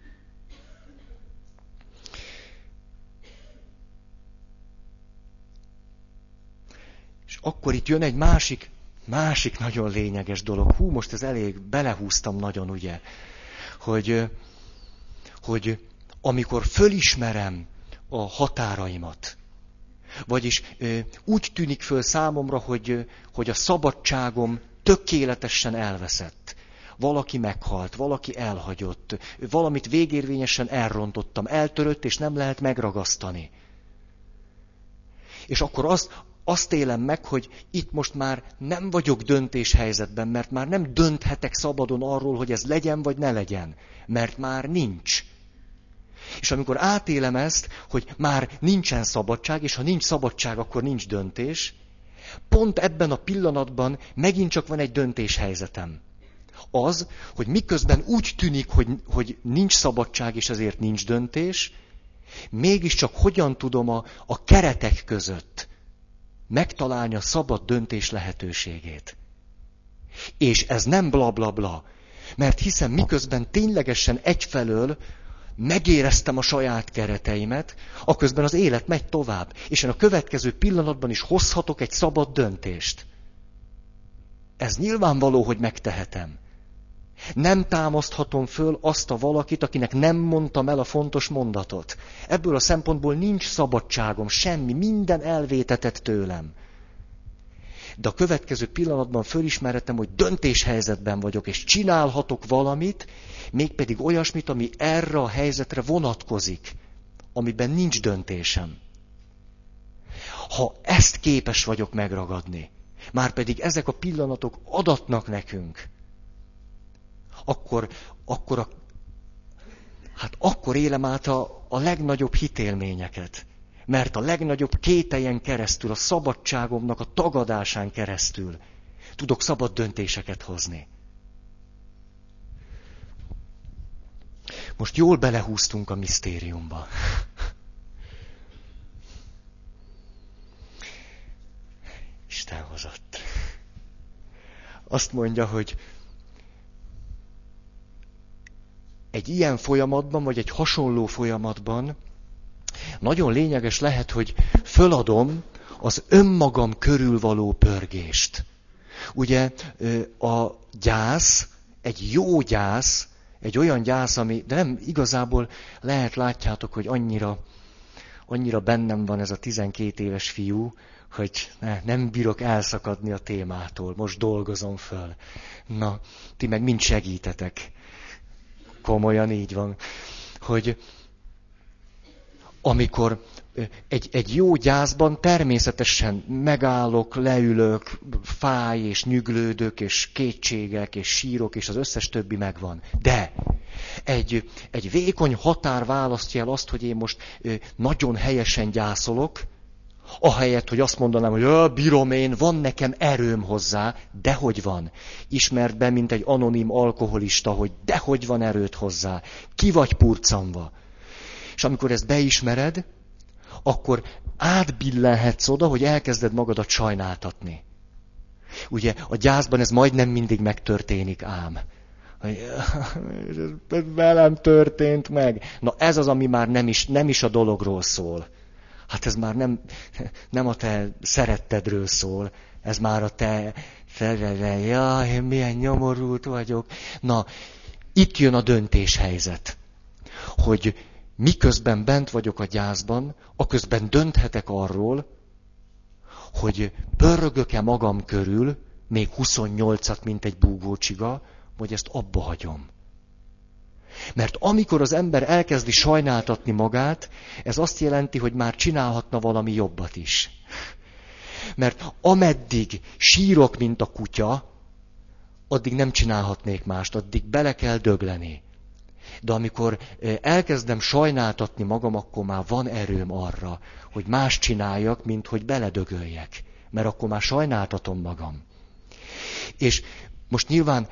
Akkor itt jön egy másik, másik nagyon lényeges dolog. Hú, most ez elég, belehúztam nagyon, ugye, hogy, hogy amikor fölismerem a határaimat, vagyis úgy tűnik föl számomra, hogy, hogy a szabadságom tökéletesen elveszett. Valaki meghalt, valaki elhagyott, valamit végérvényesen elrontottam, eltörött, és nem lehet megragasztani. És akkor azt, azt élem meg, hogy itt most már nem vagyok döntéshelyzetben, mert már nem dönthetek szabadon arról, hogy ez legyen vagy ne legyen, mert már nincs. És amikor átélem ezt, hogy már nincsen szabadság, és ha nincs szabadság, akkor nincs döntés, pont ebben a pillanatban megint csak van egy döntéshelyzetem. Az, hogy miközben úgy tűnik, hogy, hogy nincs szabadság, és ezért nincs döntés, mégiscsak hogyan tudom a, a keretek között megtalálni a szabad döntés lehetőségét. És ez nem bla bla bla, mert hiszen miközben ténylegesen egyfelől megéreztem a saját kereteimet, aközben az élet megy tovább, és én a következő pillanatban is hozhatok egy szabad döntést. Ez nyilvánvaló, hogy megtehetem. Nem támaszthatom föl azt a valakit, akinek nem mondtam el a fontos mondatot. Ebből a szempontból nincs szabadságom, semmi, minden elvétetett tőlem. De a következő pillanatban fölismerhetem, hogy döntéshelyzetben vagyok, és csinálhatok valamit, mégpedig olyasmit, ami erre a helyzetre vonatkozik, amiben nincs döntésem. Ha ezt képes vagyok megragadni, már pedig ezek a pillanatok adatnak nekünk, akkor, akkor a, hát akkor élem át a, a legnagyobb hitélményeket. Mert a legnagyobb kételjen keresztül, a szabadságomnak a tagadásán keresztül tudok szabad döntéseket hozni. Most jól belehúztunk a misztériumba. Isten hozott. Azt mondja, hogy egy ilyen folyamatban, vagy egy hasonló folyamatban nagyon lényeges lehet, hogy föladom az önmagam körül való pörgést. Ugye a gyász, egy jó gyász, egy olyan gyász, ami, de nem igazából lehet látjátok, hogy annyira, annyira bennem van ez a 12 éves fiú, hogy ne, nem bírok elszakadni a témától, most dolgozom föl. Na, ti meg mind segítetek. Komolyan így van. Hogy amikor egy, egy jó gyászban természetesen megállok, leülök, fáj és nyüglődök, és kétségek, és sírok, és az összes többi megvan. De egy, egy vékony határ választja el azt, hogy én most nagyon helyesen gyászolok, ahelyett, hogy azt mondanám, hogy bírom én, van nekem erőm hozzá, dehogy van. Ismert be, mint egy anonim alkoholista, hogy dehogy van erőt hozzá. Ki vagy purcanva. És amikor ezt beismered, akkor átbillenhetsz oda, hogy elkezded magadat sajnáltatni. Ugye a gyászban ez majdnem mindig megtörténik ám. Velem történt meg. Na ez az, ami már nem is, nem is a dologról szól. Hát ez már nem, nem a te szerettedről szól, ez már a te felveve, jaj, én milyen nyomorult vagyok. Na, itt jön a döntéshelyzet, hogy miközben bent vagyok a gyászban, aközben dönthetek arról, hogy pörögök-e magam körül, még 28-at, mint egy búgócsiga, vagy ezt abba hagyom. Mert amikor az ember elkezdi sajnáltatni magát, ez azt jelenti, hogy már csinálhatna valami jobbat is. Mert ameddig sírok, mint a kutya, addig nem csinálhatnék mást, addig bele kell dögleni. De amikor elkezdem sajnáltatni magam, akkor már van erőm arra, hogy más csináljak, mint hogy beledögöljek. Mert akkor már sajnáltatom magam. És most nyilván,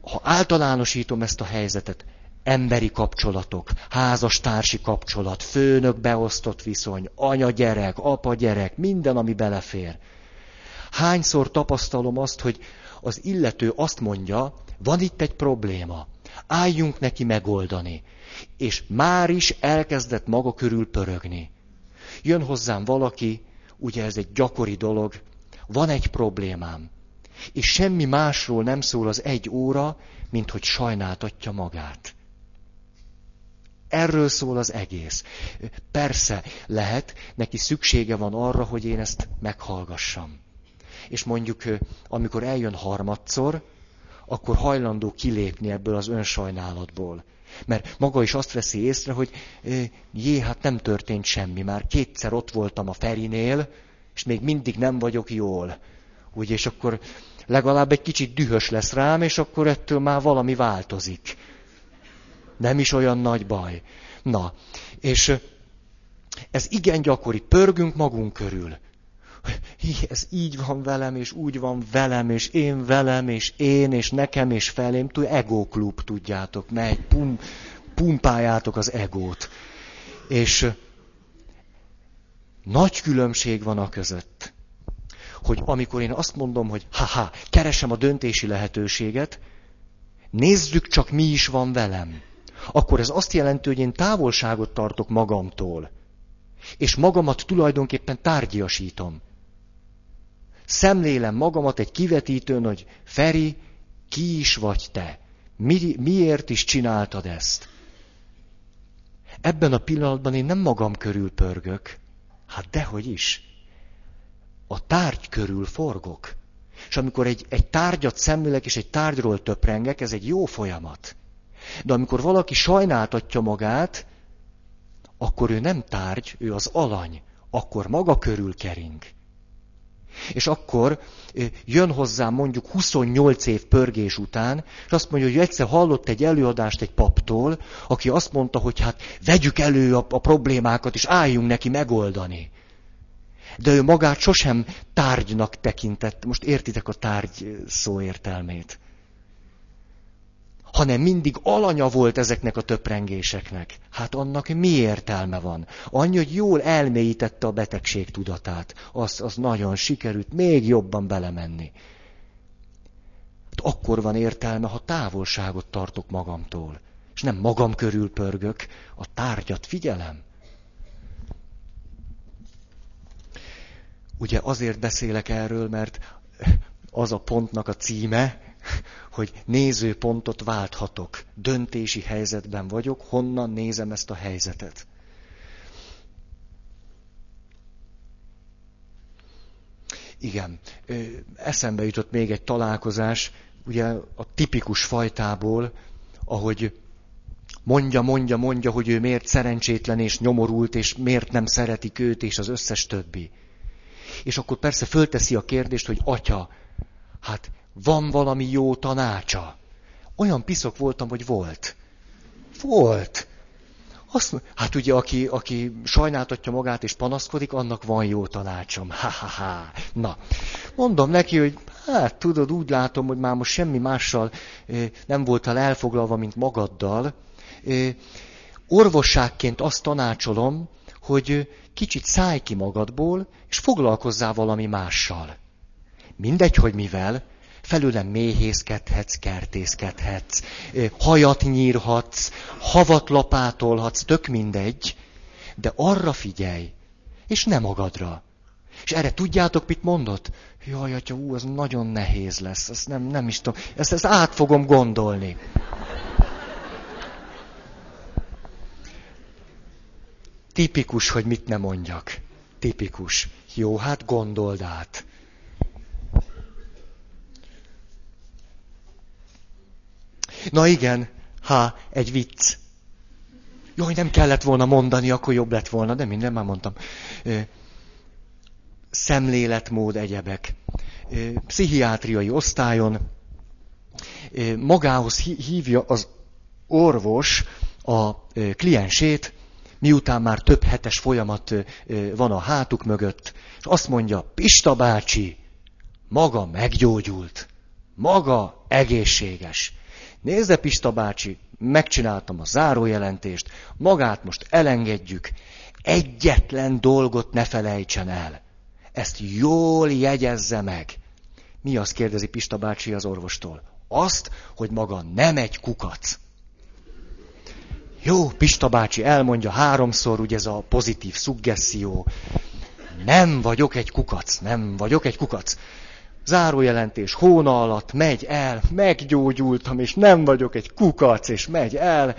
ha általánosítom ezt a helyzetet, emberi kapcsolatok, házastársi kapcsolat, főnök beosztott viszony, anya-gyerek, apa-gyerek, minden, ami belefér. Hányszor tapasztalom azt, hogy az illető azt mondja, van itt egy probléma, álljunk neki megoldani. És már is elkezdett maga körül pörögni. Jön hozzám valaki, ugye ez egy gyakori dolog, van egy problémám, és semmi másról nem szól az egy óra, mint hogy sajnáltatja magát. Erről szól az egész. Persze, lehet, neki szüksége van arra, hogy én ezt meghallgassam. És mondjuk, amikor eljön harmadszor, akkor hajlandó kilépni ebből az önsajnálatból. Mert maga is azt veszi észre, hogy jé, hát nem történt semmi. Már kétszer ott voltam a Ferinél, és még mindig nem vagyok jól. Úgy, és akkor legalább egy kicsit dühös lesz rám, és akkor ettől már valami változik. Nem is olyan nagy baj. Na, és ez igen gyakori. Pörgünk magunk körül. Ez így van velem, és úgy van velem, és én velem, és én, és nekem, és felém. Ego klub, tudjátok, megy, pum, pumpáljátok az egót. És nagy különbség van a között, hogy amikor én azt mondom, hogy haha, keresem a döntési lehetőséget, nézzük csak mi is van velem akkor ez azt jelenti, hogy én távolságot tartok magamtól, és magamat tulajdonképpen tárgyasítom. Szemlélem magamat egy kivetítőn, hogy Feri, ki is vagy te? Mi, miért is csináltad ezt? Ebben a pillanatban én nem magam körül pörgök. Hát dehogy is. A tárgy körül forgok. És amikor egy, egy tárgyat szemlélek, és egy tárgyról töprengek, ez egy jó folyamat. De amikor valaki sajnáltatja magát, akkor ő nem tárgy, ő az alany, akkor maga körül kering. És akkor jön hozzám mondjuk 28 év pörgés után, és azt mondja, hogy egyszer hallott egy előadást egy paptól, aki azt mondta, hogy hát vegyük elő a, a problémákat, és álljunk neki megoldani. De ő magát sosem tárgynak tekintett. Most értitek a tárgy szó értelmét hanem mindig alanya volt ezeknek a töprengéseknek. Hát annak mi értelme van? Annyi, hogy jól elmélyítette a betegség tudatát. Az, az nagyon sikerült még jobban belemenni. Hát akkor van értelme, ha távolságot tartok magamtól. És nem magam körül pörgök, a tárgyat figyelem. Ugye azért beszélek erről, mert az a pontnak a címe, hogy nézőpontot válthatok. Döntési helyzetben vagyok, honnan nézem ezt a helyzetet. Igen, eszembe jutott még egy találkozás, ugye a tipikus fajtából, ahogy mondja, mondja, mondja, hogy ő miért szerencsétlen és nyomorult, és miért nem szeretik őt, és az összes többi. És akkor persze fölteszi a kérdést, hogy atya, hát van valami jó tanácsa? Olyan piszok voltam, hogy volt. Volt. Azt, hát ugye, aki, aki sajnáltatja magát és panaszkodik, annak van jó tanácsom. Ha-ha-ha. Na, mondom neki, hogy hát tudod, úgy látom, hogy már most semmi mással eh, nem voltál elfoglalva, mint magaddal. Eh, orvosságként azt tanácsolom, hogy eh, kicsit szállj ki magadból, és foglalkozzál valami mással. Mindegy, hogy mivel, felőlem méhészkedhetsz, kertészkedhetsz, hajat nyírhatsz, havat lapátolhatsz, tök mindegy, de arra figyelj, és nem magadra. És erre tudjátok, mit mondott? Jaj, atya, ú, ez nagyon nehéz lesz, ezt nem, nem is tudom, ezt, ezt át fogom gondolni. Tipikus, hogy mit ne mondjak. Tipikus. Jó, hát gondold át. Na igen, ha egy vicc. Jaj, nem kellett volna mondani, akkor jobb lett volna, de minden már mondtam. szemléletmód, egyebek. Pszichiátriai osztályon magához hívja az orvos a kliensét, miután már több hetes folyamat van a hátuk mögött, és azt mondja, Pista bácsi, maga meggyógyult, maga egészséges. Nézze, Pista bácsi, megcsináltam a zárójelentést, magát most elengedjük, egyetlen dolgot ne felejtsen el. Ezt jól jegyezze meg. Mi azt kérdezi Pista bácsi az orvostól? Azt, hogy maga nem egy kukac. Jó, Pista bácsi elmondja háromszor, ugye ez a pozitív szuggesszió. Nem vagyok egy kukac, nem vagyok egy kukac. Zárójelentés hóna alatt megy el, meggyógyultam, és nem vagyok egy kukac, és megy el.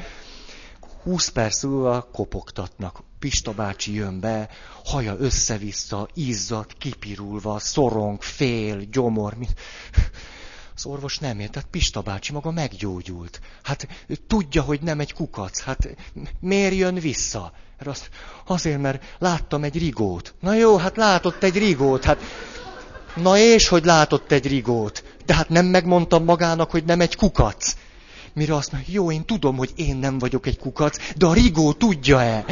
Húsz perc múlva kopogtatnak. Pista bácsi jön be, haja össze-vissza, izzad, kipirulva, szorong, fél, gyomor. Mint... Az orvos nem ért, tehát Pista bácsi maga meggyógyult. Hát tudja, hogy nem egy kukac. Hát miért jön vissza? Azt, azért, mert láttam egy rigót. Na jó, hát látott egy rigót. Hát, na és, hogy látott egy rigót. De hát nem megmondtam magának, hogy nem egy kukac. Mire azt mondja, jó, én tudom, hogy én nem vagyok egy kukac, de a rigó tudja-e?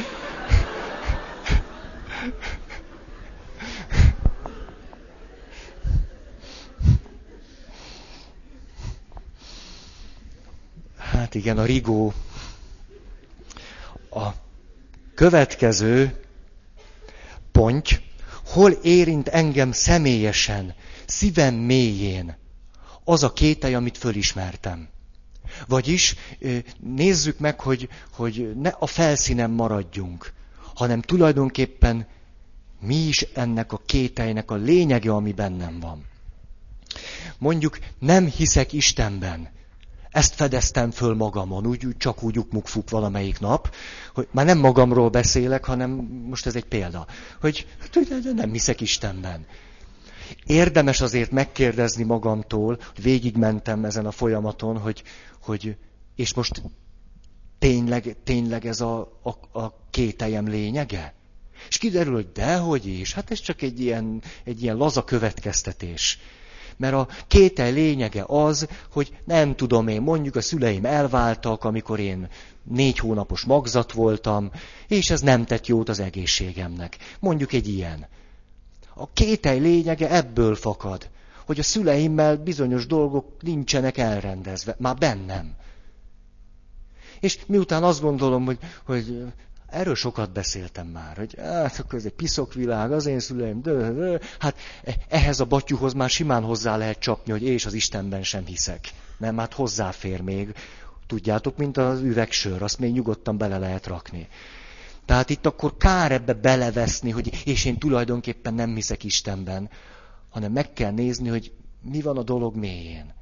Hát igen, a rigó. A következő pont, hol érint engem személyesen, szívem mélyén, az a kételj, amit fölismertem. Vagyis nézzük meg, hogy, hogy ne a felszínen maradjunk, hanem tulajdonképpen mi is ennek a kételynek a lényege, ami bennem van. Mondjuk nem hiszek Istenben, ezt fedeztem föl magamon, úgy, úgy csak úgy ukmukfuk valamelyik nap, hogy már nem magamról beszélek, hanem most ez egy példa, hogy nem hiszek Istenben. Érdemes azért megkérdezni magamtól, hogy végigmentem ezen a folyamaton, hogy, hogy és most tényleg, tényleg ez a, a, a kételjem lényege? És kiderül, hogy dehogy is, hát ez csak egy ilyen, egy ilyen laza következtetés. Mert a kétel lényege az, hogy nem tudom én, mondjuk a szüleim elváltak, amikor én négy hónapos magzat voltam, és ez nem tett jót az egészségemnek. Mondjuk egy ilyen. A kétel lényege ebből fakad, hogy a szüleimmel bizonyos dolgok nincsenek elrendezve, már bennem. És miután azt gondolom, hogy, hogy Erről sokat beszéltem már, hogy hát akkor ez egy piszok világ, az én szüleim, de, de, hát ehhez a batyuhoz már simán hozzá lehet csapni, hogy és az Istenben sem hiszek. Nem, hát hozzáfér még. Tudjátok, mint az üvegsör, azt még nyugodtan bele lehet rakni. Tehát itt akkor kár ebbe beleveszni, hogy és én tulajdonképpen nem hiszek Istenben, hanem meg kell nézni, hogy mi van a dolog mélyén.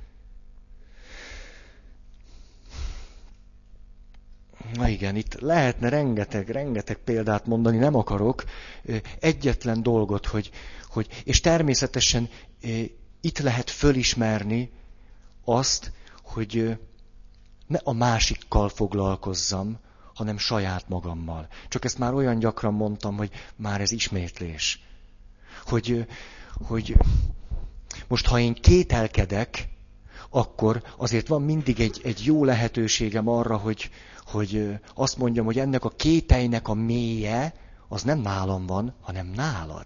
Na igen, itt lehetne rengeteg, rengeteg példát mondani, nem akarok. Egyetlen dolgot, hogy, hogy és természetesen itt lehet fölismerni azt, hogy ne a másikkal foglalkozzam, hanem saját magammal. Csak ezt már olyan gyakran mondtam, hogy már ez ismétlés. Hogy, hogy most ha én kételkedek, akkor azért van mindig egy, egy jó lehetőségem arra, hogy, hogy azt mondjam, hogy ennek a kételynek a mélye az nem nálam van, hanem nálad.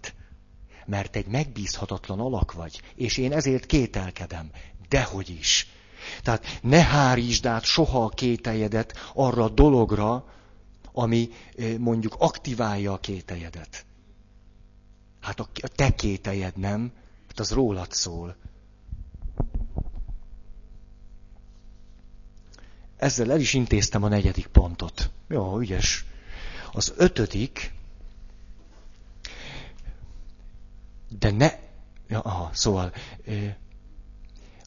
Mert egy megbízhatatlan alak vagy, és én ezért kételkedem. Dehogy is. Tehát ne hárítsd át soha a kételjedet arra a dologra, ami mondjuk aktiválja a kételjedet. Hát a te kételjed nem, hát az rólad szól. Ezzel el is intéztem a negyedik pontot. Jó, ügyes. Az ötödik, de ne, ja, aha, szóval,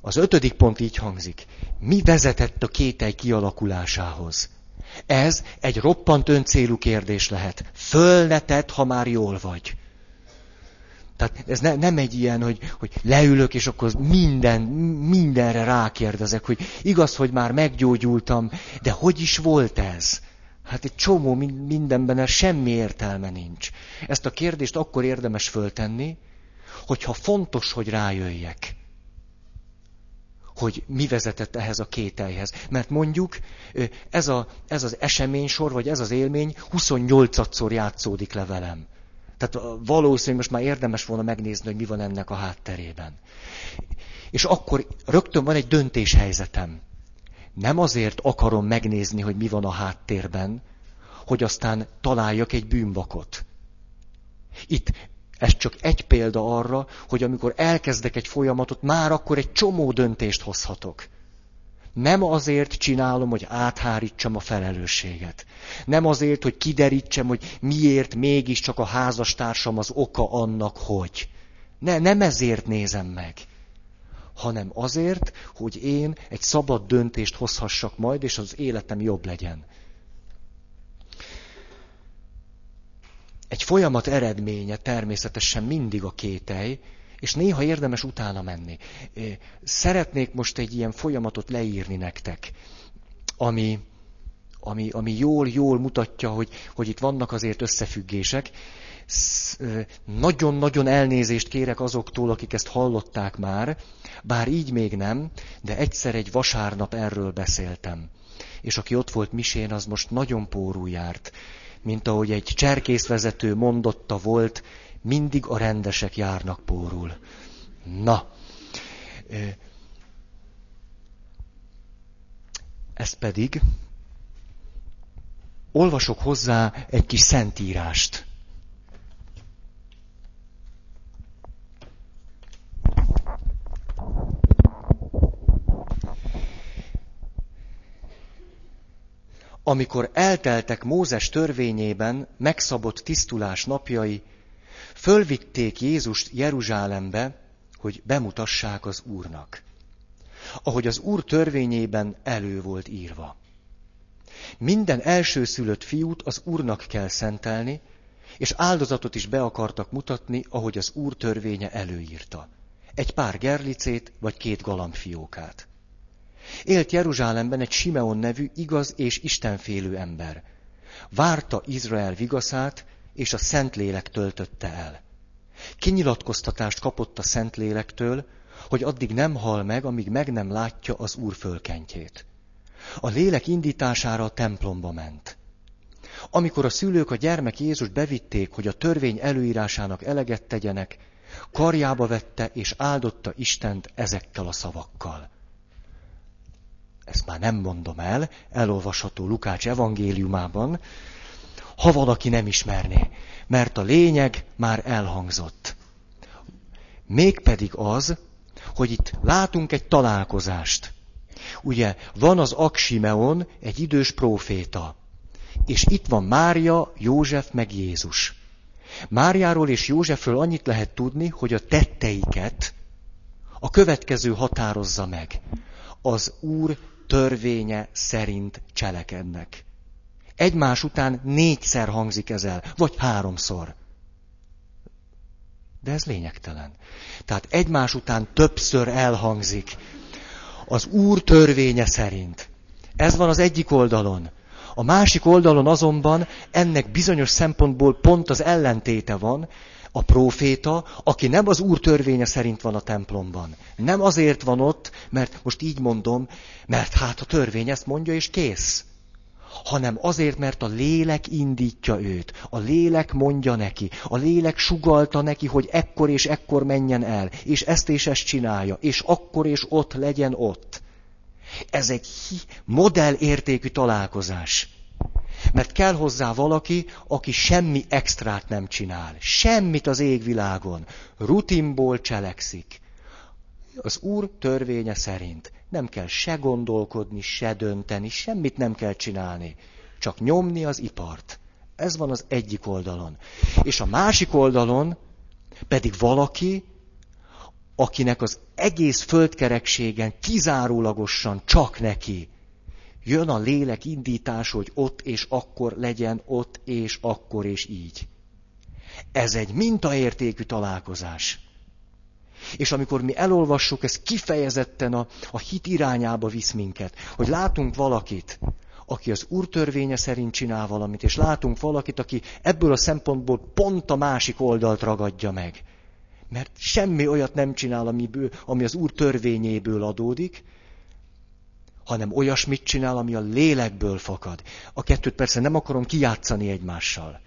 az ötödik pont így hangzik. Mi vezetett a kételj kialakulásához? Ez egy roppant öncélú kérdés lehet. Fölneted, ha már jól vagy. Tehát ez ne, nem egy ilyen, hogy, hogy leülök, és akkor minden, mindenre rákérdezek, hogy igaz, hogy már meggyógyultam, de hogy is volt ez? Hát egy csomó mindenben semmi értelme nincs. Ezt a kérdést akkor érdemes föltenni, hogyha fontos, hogy rájöjjek, hogy mi vezetett ehhez a kételjhez. Mert mondjuk ez, a, ez az eseménysor, vagy ez az élmény 28-szor játszódik le velem. Tehát valószínűleg most már érdemes volna megnézni, hogy mi van ennek a hátterében. És akkor rögtön van egy döntéshelyzetem. Nem azért akarom megnézni, hogy mi van a háttérben, hogy aztán találjak egy bűnbakot. Itt ez csak egy példa arra, hogy amikor elkezdek egy folyamatot, már akkor egy csomó döntést hozhatok. Nem azért csinálom, hogy áthárítsam a felelősséget. Nem azért, hogy kiderítsem, hogy miért mégiscsak a házastársam az oka annak, hogy. Ne, nem ezért nézem meg, hanem azért, hogy én egy szabad döntést hozhassak majd, és az életem jobb legyen. Egy folyamat eredménye természetesen mindig a kételj, és néha érdemes utána menni. Szeretnék most egy ilyen folyamatot leírni nektek, ami, ami, ami jól, jól mutatja, hogy, hogy itt vannak azért összefüggések. Nagyon-nagyon elnézést kérek azoktól, akik ezt hallották már, bár így még nem, de egyszer egy vasárnap erről beszéltem. És aki ott volt misén, az most nagyon pórul járt mint ahogy egy cserkészvezető mondotta volt, mindig a rendesek járnak pórul. Na, ez pedig, olvasok hozzá egy kis szentírást. amikor elteltek Mózes törvényében megszabott tisztulás napjai, fölvitték Jézust Jeruzsálembe, hogy bemutassák az Úrnak. Ahogy az Úr törvényében elő volt írva. Minden elsőszülött fiút az Úrnak kell szentelni, és áldozatot is be akartak mutatni, ahogy az Úr törvénye előírta. Egy pár gerlicét vagy két galambfiókát. Élt Jeruzsálemben egy Simeon nevű igaz és istenfélő ember. Várta Izrael vigaszát, és a Szentlélek töltötte el. Kinyilatkoztatást kapott a Szentlélektől, hogy addig nem hal meg, amíg meg nem látja az Úr fölkentjét. A lélek indítására a templomba ment. Amikor a szülők a gyermek Jézus bevitték, hogy a törvény előírásának eleget tegyenek, karjába vette és áldotta Istent ezekkel a szavakkal ezt már nem mondom el, elolvasható Lukács evangéliumában, ha valaki nem ismerné, mert a lényeg már elhangzott. Mégpedig az, hogy itt látunk egy találkozást. Ugye van az Aksimeon, egy idős próféta, és itt van Mária, József meg Jézus. Máriáról és Józsefről annyit lehet tudni, hogy a tetteiket a következő határozza meg. Az Úr törvénye szerint cselekednek. Egymás után négyszer hangzik ez el, vagy háromszor. De ez lényegtelen. Tehát egymás után többször elhangzik. Az Úr törvénye szerint. Ez van az egyik oldalon. A másik oldalon azonban ennek bizonyos szempontból pont az ellentéte van, a próféta, aki nem az úr törvénye szerint van a templomban. Nem azért van ott, mert most így mondom, mert hát a törvény ezt mondja, és kész. Hanem azért, mert a lélek indítja őt. A lélek mondja neki. A lélek sugalta neki, hogy ekkor és ekkor menjen el. És ezt és ezt csinálja. És akkor és ott legyen ott. Ez egy modellértékű találkozás. Mert kell hozzá valaki, aki semmi extrát nem csinál. Semmit az égvilágon. Rutinból cselekszik. Az Úr törvénye szerint nem kell se gondolkodni, se dönteni, semmit nem kell csinálni. Csak nyomni az ipart. Ez van az egyik oldalon. És a másik oldalon pedig valaki, akinek az egész földkerekségen kizárólagosan csak neki Jön a lélek indítás, hogy ott és akkor legyen, ott és akkor és így. Ez egy mintaértékű találkozás. És amikor mi elolvassuk, ez kifejezetten a, a hit irányába visz minket, hogy látunk valakit, aki az úr törvénye szerint csinál valamit, és látunk valakit, aki ebből a szempontból pont a másik oldalt ragadja meg. Mert semmi olyat nem csinál, amiből, ami az Úr törvényéből adódik, hanem olyasmit csinál, ami a lélekből fakad. A kettőt persze nem akarom kijátszani egymással.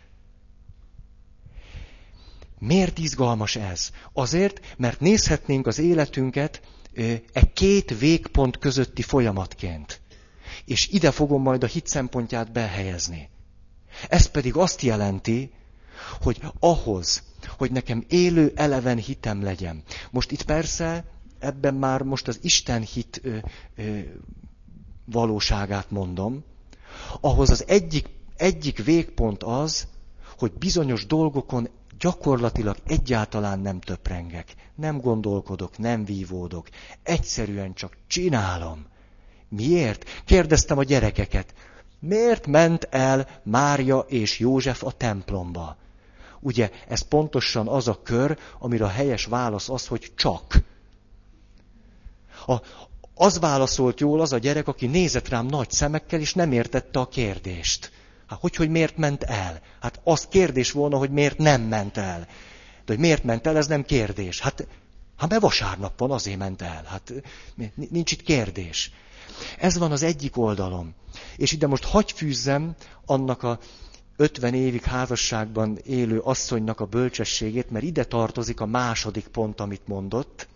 Miért izgalmas ez? Azért, mert nézhetnénk az életünket e két végpont közötti folyamatként. És ide fogom majd a hit szempontját behelyezni. Ez pedig azt jelenti, hogy ahhoz, hogy nekem élő, eleven hitem legyen. Most itt persze ebben már most az Isten hit ö, ö, valóságát mondom, ahhoz az egyik, egyik végpont az, hogy bizonyos dolgokon gyakorlatilag egyáltalán nem töprengek, nem gondolkodok, nem vívódok, egyszerűen csak csinálom. Miért? Kérdeztem a gyerekeket. Miért ment el Mária és József a templomba? Ugye ez pontosan az a kör, amire a helyes válasz az, hogy csak. A, az válaszolt jól az a gyerek, aki nézett rám nagy szemekkel, és nem értette a kérdést. Hát hogy, hogy miért ment el? Hát az kérdés volna, hogy miért nem ment el. De hogy miért ment el, ez nem kérdés. Hát, hát mert vasárnap van, azért ment el. Hát nincs itt kérdés. Ez van az egyik oldalom. És ide most hagy fűzzem annak a 50 évig házasságban élő asszonynak a bölcsességét, mert ide tartozik a második pont, amit mondott.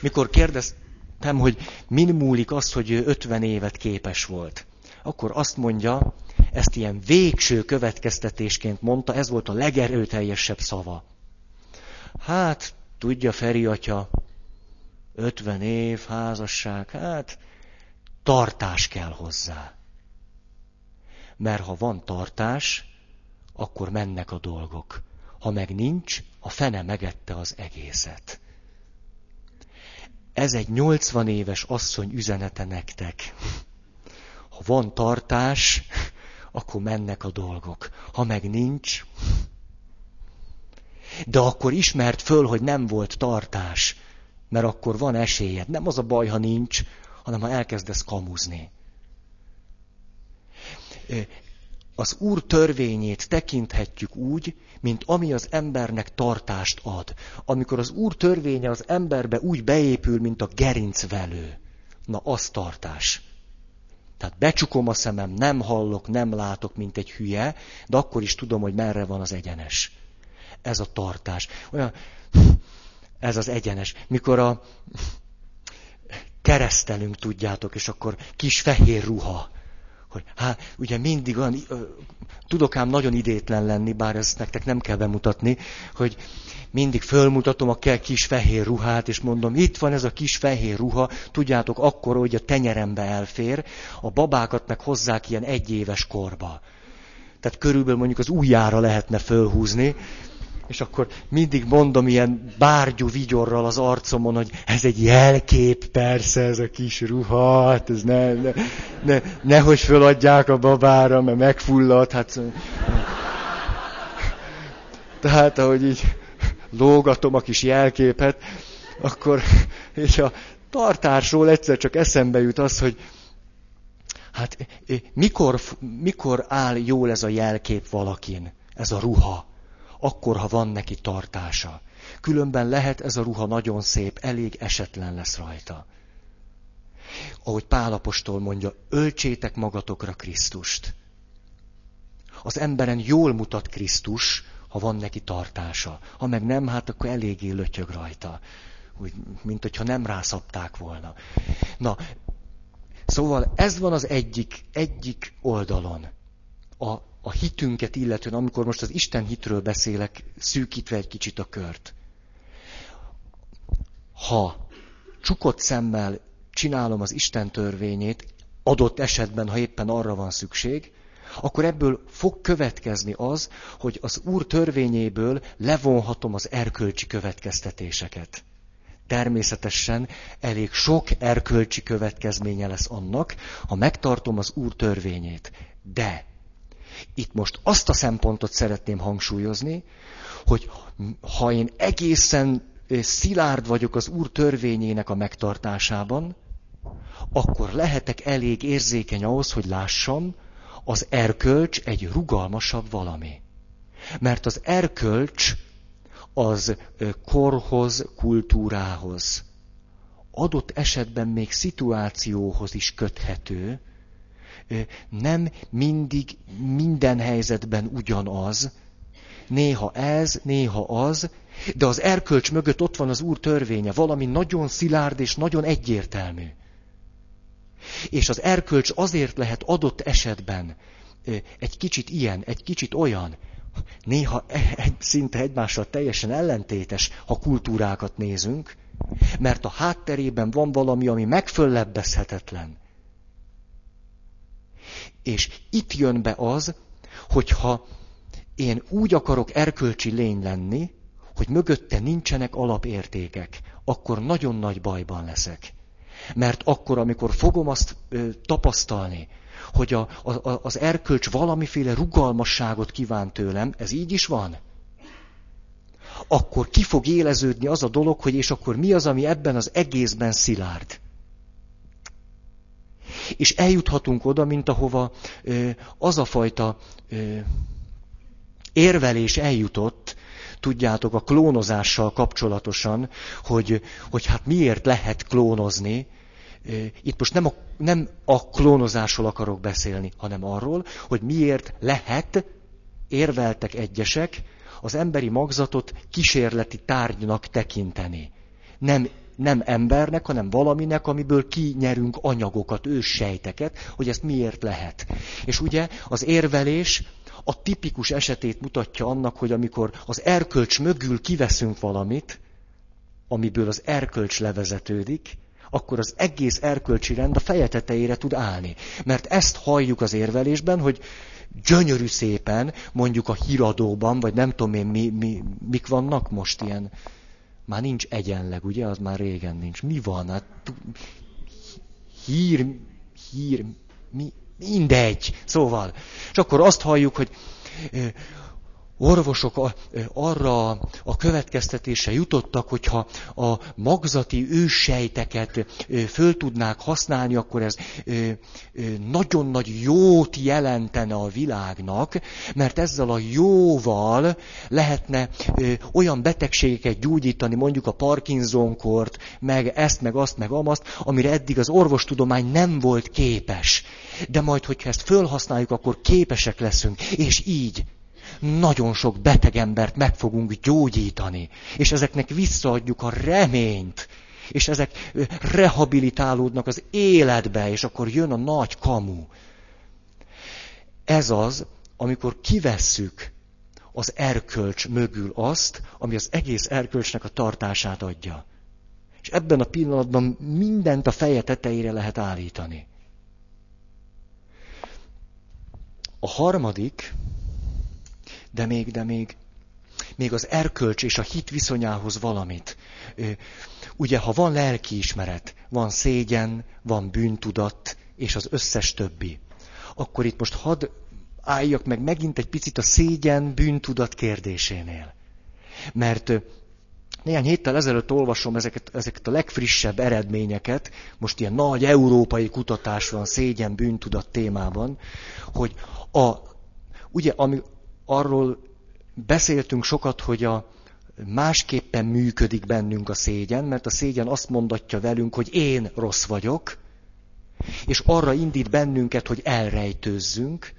Mikor kérdeztem, hogy min múlik az, hogy ő 50 évet képes volt, akkor azt mondja, ezt ilyen végső következtetésként mondta, ez volt a legerőteljesebb szava. Hát, tudja Feri atya, 50 év, házasság, hát tartás kell hozzá. Mert ha van tartás, akkor mennek a dolgok. Ha meg nincs, a fene megette az egészet. Ez egy 80 éves asszony üzenete nektek. Ha van tartás, akkor mennek a dolgok. Ha meg nincs, de akkor ismert föl, hogy nem volt tartás, mert akkor van esélyed. Nem az a baj, ha nincs, hanem ha elkezdesz kamuzni. Az Úr törvényét tekinthetjük úgy, mint ami az embernek tartást ad. Amikor az Úr törvénye az emberbe úgy beépül, mint a gerincvelő. Na, az tartás. Tehát becsukom a szemem, nem hallok, nem látok, mint egy hülye, de akkor is tudom, hogy merre van az egyenes. Ez a tartás. Olyan, ez az egyenes. Mikor a keresztelünk, tudjátok, és akkor kis fehér ruha. Hogy, hát, ugye mindig olyan, tudok ám nagyon idétlen lenni, bár ezt nektek nem kell bemutatni, hogy mindig fölmutatom a kis fehér ruhát, és mondom, itt van ez a kis fehér ruha, tudjátok, akkor, hogy a tenyerembe elfér, a babákat meg hozzák ilyen egyéves korba. Tehát körülbelül mondjuk az ujjára lehetne fölhúzni, és akkor mindig mondom ilyen bárgyú vigyorral az arcomon, hogy ez egy jelkép, persze, ez a kis ruha, hát ez ne, ne, ne, nehogy föladják a babára, mert megfullad, hát... Tehát, ahogy így lógatom a kis jelképet, akkor és a tartásról egyszer csak eszembe jut az, hogy hát mikor, mikor áll jól ez a jelkép valakin, ez a ruha akkor, ha van neki tartása. Különben lehet ez a ruha nagyon szép, elég esetlen lesz rajta. Ahogy Pálapostól mondja, öltsétek magatokra Krisztust. Az emberen jól mutat Krisztus, ha van neki tartása. Ha meg nem, hát akkor eléggé lötyög rajta. Úgy, mint hogyha nem rászapták volna. Na, szóval ez van az egyik, egyik oldalon. A a hitünket illetően, amikor most az Isten hitről beszélek, szűkítve egy kicsit a kört. Ha csukott szemmel csinálom az Isten törvényét, adott esetben, ha éppen arra van szükség, akkor ebből fog következni az, hogy az Úr törvényéből levonhatom az erkölcsi következtetéseket. Természetesen elég sok erkölcsi következménye lesz annak, ha megtartom az Úr törvényét. De itt most azt a szempontot szeretném hangsúlyozni, hogy ha én egészen szilárd vagyok az Úr törvényének a megtartásában, akkor lehetek elég érzékeny ahhoz, hogy lássam, az erkölcs egy rugalmasabb valami. Mert az erkölcs az korhoz, kultúrához, adott esetben még szituációhoz is köthető, nem mindig minden helyzetben ugyanaz, néha ez, néha az, de az erkölcs mögött ott van az Úr törvénye, valami nagyon szilárd és nagyon egyértelmű. És az erkölcs azért lehet adott esetben egy kicsit ilyen, egy kicsit olyan, néha e, egy, szinte egymással teljesen ellentétes, ha kultúrákat nézünk, mert a hátterében van valami, ami megföllebbezhetetlen. És itt jön be az, hogyha én úgy akarok erkölcsi lény lenni, hogy mögötte nincsenek alapértékek, akkor nagyon nagy bajban leszek. Mert akkor, amikor fogom azt ö, tapasztalni, hogy a, a, az erkölcs valamiféle rugalmasságot kíván tőlem, ez így is van, akkor ki fog éleződni az a dolog, hogy és akkor mi az, ami ebben az egészben szilárd. És eljuthatunk oda, mint ahova az a fajta érvelés eljutott, tudjátok, a klónozással kapcsolatosan, hogy, hogy hát miért lehet klónozni. Itt most nem a, nem a klónozásról akarok beszélni, hanem arról, hogy miért lehet, érveltek egyesek, az emberi magzatot kísérleti tárgynak tekinteni. Nem, nem embernek, hanem valaminek, amiből kinyerünk anyagokat, őssejteket, hogy ezt miért lehet. És ugye az érvelés a tipikus esetét mutatja annak, hogy amikor az erkölcs mögül kiveszünk valamit, amiből az erkölcs levezetődik, akkor az egész erkölcsi rend a feje tetejére tud állni. Mert ezt halljuk az érvelésben, hogy gyönyörű szépen, mondjuk a híradóban, vagy nem tudom én, mi, mi, mik vannak most ilyen, már nincs egyenleg, ugye, az már régen nincs. Mi van? Hát, hír, hír, mi, mindegy. Szóval, és akkor azt halljuk, hogy orvosok arra a következtetése jutottak, hogyha a magzati őssejteket föl tudnák használni, akkor ez nagyon nagy jót jelentene a világnak, mert ezzel a jóval lehetne olyan betegségeket gyógyítani, mondjuk a Parkinson-kort, meg ezt, meg azt, meg amazt, amire eddig az orvostudomány nem volt képes. De majd, hogyha ezt fölhasználjuk, akkor képesek leszünk. És így nagyon sok beteg embert meg fogunk gyógyítani, és ezeknek visszaadjuk a reményt, és ezek rehabilitálódnak az életbe, és akkor jön a nagy kamu. Ez az, amikor kivesszük az erkölcs mögül azt, ami az egész erkölcsnek a tartását adja. És ebben a pillanatban mindent a feje tetejére lehet állítani. A harmadik, de még, de még, még az erkölcs és a hit viszonyához valamit. Ugye, ha van lelkiismeret, van szégyen, van bűntudat, és az összes többi, akkor itt most hadd álljak meg megint egy picit a szégyen bűntudat kérdésénél. Mert néhány héttel ezelőtt olvasom ezeket, ezeket a legfrissebb eredményeket, most ilyen nagy európai kutatás van szégyen bűntudat témában, hogy a, ugye, ami, arról beszéltünk sokat, hogy a másképpen működik bennünk a szégyen, mert a szégyen azt mondatja velünk, hogy én rossz vagyok, és arra indít bennünket, hogy elrejtőzzünk,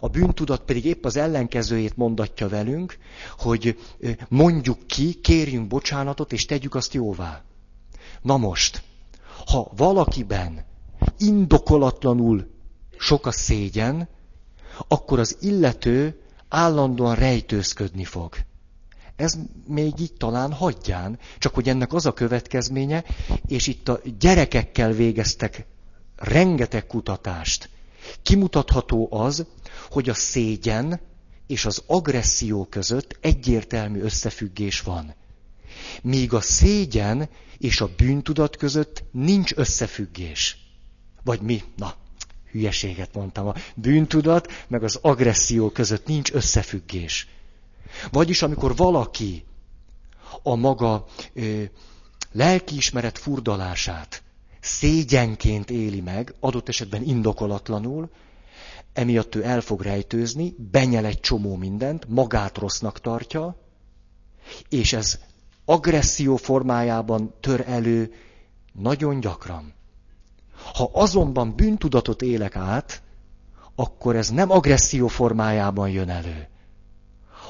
a bűntudat pedig épp az ellenkezőjét mondatja velünk, hogy mondjuk ki, kérjünk bocsánatot, és tegyük azt jóvá. Na most, ha valakiben indokolatlanul sok a szégyen, akkor az illető állandóan rejtőzködni fog. Ez még így talán hagyján, csak hogy ennek az a következménye, és itt a gyerekekkel végeztek rengeteg kutatást. Kimutatható az, hogy a szégyen és az agresszió között egyértelmű összefüggés van. Míg a szégyen és a bűntudat között nincs összefüggés. Vagy mi? Na, hülyeséget mondtam, a bűntudat meg az agresszió között nincs összefüggés. Vagyis amikor valaki a maga ö, lelkiismeret furdalását szégyenként éli meg, adott esetben indokolatlanul, emiatt ő el fog rejtőzni, benyel egy csomó mindent, magát rossznak tartja, És ez agresszió formájában tör elő nagyon gyakran. Ha azonban bűntudatot élek át, akkor ez nem agresszió formájában jön elő,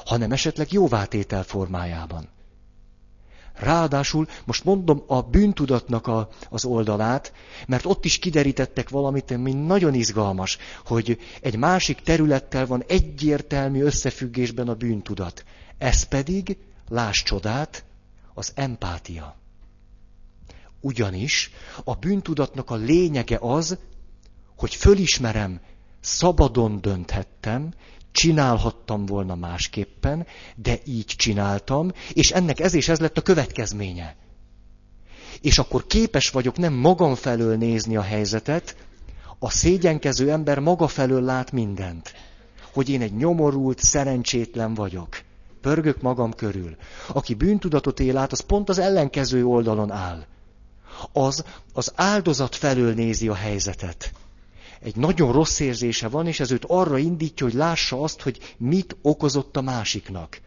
hanem esetleg jóvátétel formájában. Ráadásul most mondom a bűntudatnak a, az oldalát, mert ott is kiderítettek valamit, ami nagyon izgalmas, hogy egy másik területtel van egyértelmű összefüggésben a bűntudat. Ez pedig, láss csodát, az empátia. Ugyanis a bűntudatnak a lényege az, hogy fölismerem, szabadon dönthettem, csinálhattam volna másképpen, de így csináltam, és ennek ez és ez lett a következménye. És akkor képes vagyok nem magam felől nézni a helyzetet, a szégyenkező ember maga felől lát mindent. Hogy én egy nyomorult, szerencsétlen vagyok. Pörgök magam körül. Aki bűntudatot él át, az pont az ellenkező oldalon áll. Az az áldozat felől nézi a helyzetet egy nagyon rossz érzése van, és ez őt arra indítja, hogy lássa azt, hogy mit okozott a másiknak.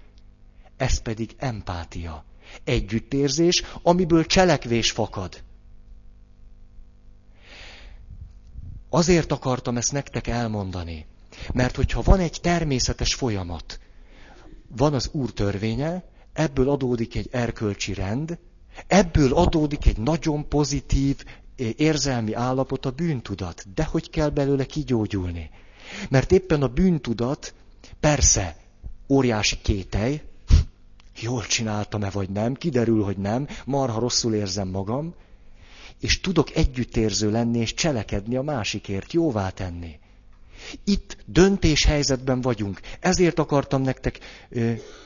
Ez pedig empátia. Együttérzés, amiből cselekvés fakad. Azért akartam ezt nektek elmondani, mert hogyha van egy természetes folyamat, van az úr törvénye, ebből adódik egy erkölcsi rend, ebből adódik egy nagyon pozitív, érzelmi állapot a bűntudat. De hogy kell belőle kigyógyulni? Mert éppen a bűntudat, persze, óriási kételj, jól csináltam-e vagy nem, kiderül, hogy nem, marha rosszul érzem magam, és tudok együttérző lenni és cselekedni a másikért, jóvá tenni. Itt döntéshelyzetben vagyunk. Ezért akartam nektek,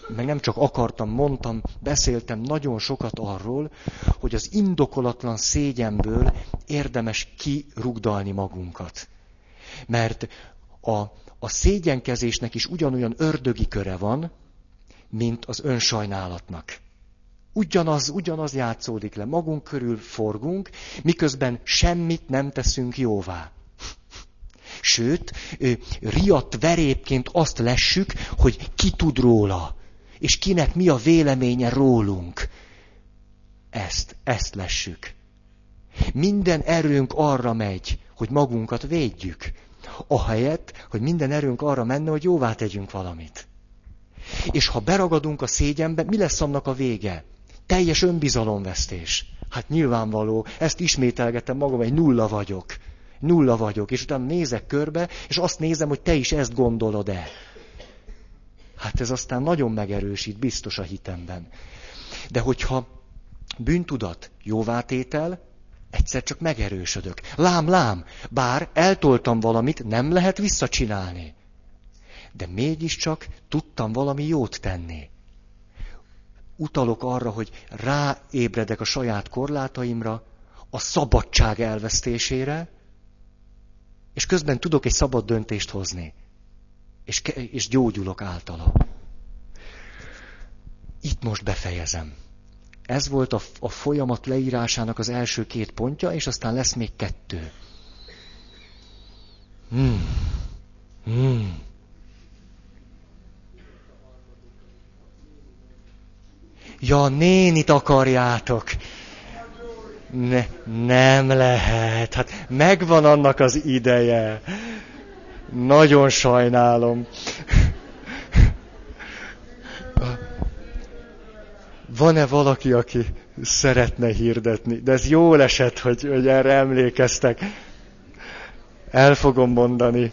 meg nem csak akartam, mondtam, beszéltem nagyon sokat arról, hogy az indokolatlan szégyenből érdemes kirugdalni magunkat. Mert a, a szégyenkezésnek is ugyanolyan ördögi köre van, mint az önsajnálatnak. Ugyanaz, ugyanaz játszódik le, magunk körül forgunk, miközben semmit nem teszünk jóvá. Sőt, riadt verépként azt lessük, hogy ki tud róla, és kinek mi a véleménye rólunk. Ezt, ezt lessük. Minden erőnk arra megy, hogy magunkat védjük, ahelyett, hogy minden erőnk arra menne, hogy jóvá tegyünk valamit. És ha beragadunk a szégyenbe, mi lesz annak a vége? Teljes önbizalomvesztés. Hát nyilvánvaló, ezt ismételgetem magam, egy nulla vagyok nulla vagyok, és utána nézek körbe, és azt nézem, hogy te is ezt gondolod-e. Hát ez aztán nagyon megerősít, biztos a hitemben. De hogyha bűntudat, jóvátétel, egyszer csak megerősödök. Lám, lám, bár eltoltam valamit, nem lehet visszacsinálni. De mégiscsak tudtam valami jót tenni. Utalok arra, hogy ráébredek a saját korlátaimra, a szabadság elvesztésére, és közben tudok egy szabad döntést hozni. És, és gyógyulok általa. Itt most befejezem. Ez volt a, a folyamat leírásának az első két pontja, és aztán lesz még kettő. Hmm. Hmm. Ja, nénit akarjátok. Ne, nem lehet. Hát megvan annak az ideje. Nagyon sajnálom. Van-e valaki, aki szeretne hirdetni? De ez jó esett, hogy, hogy erre emlékeztek. El fogom mondani.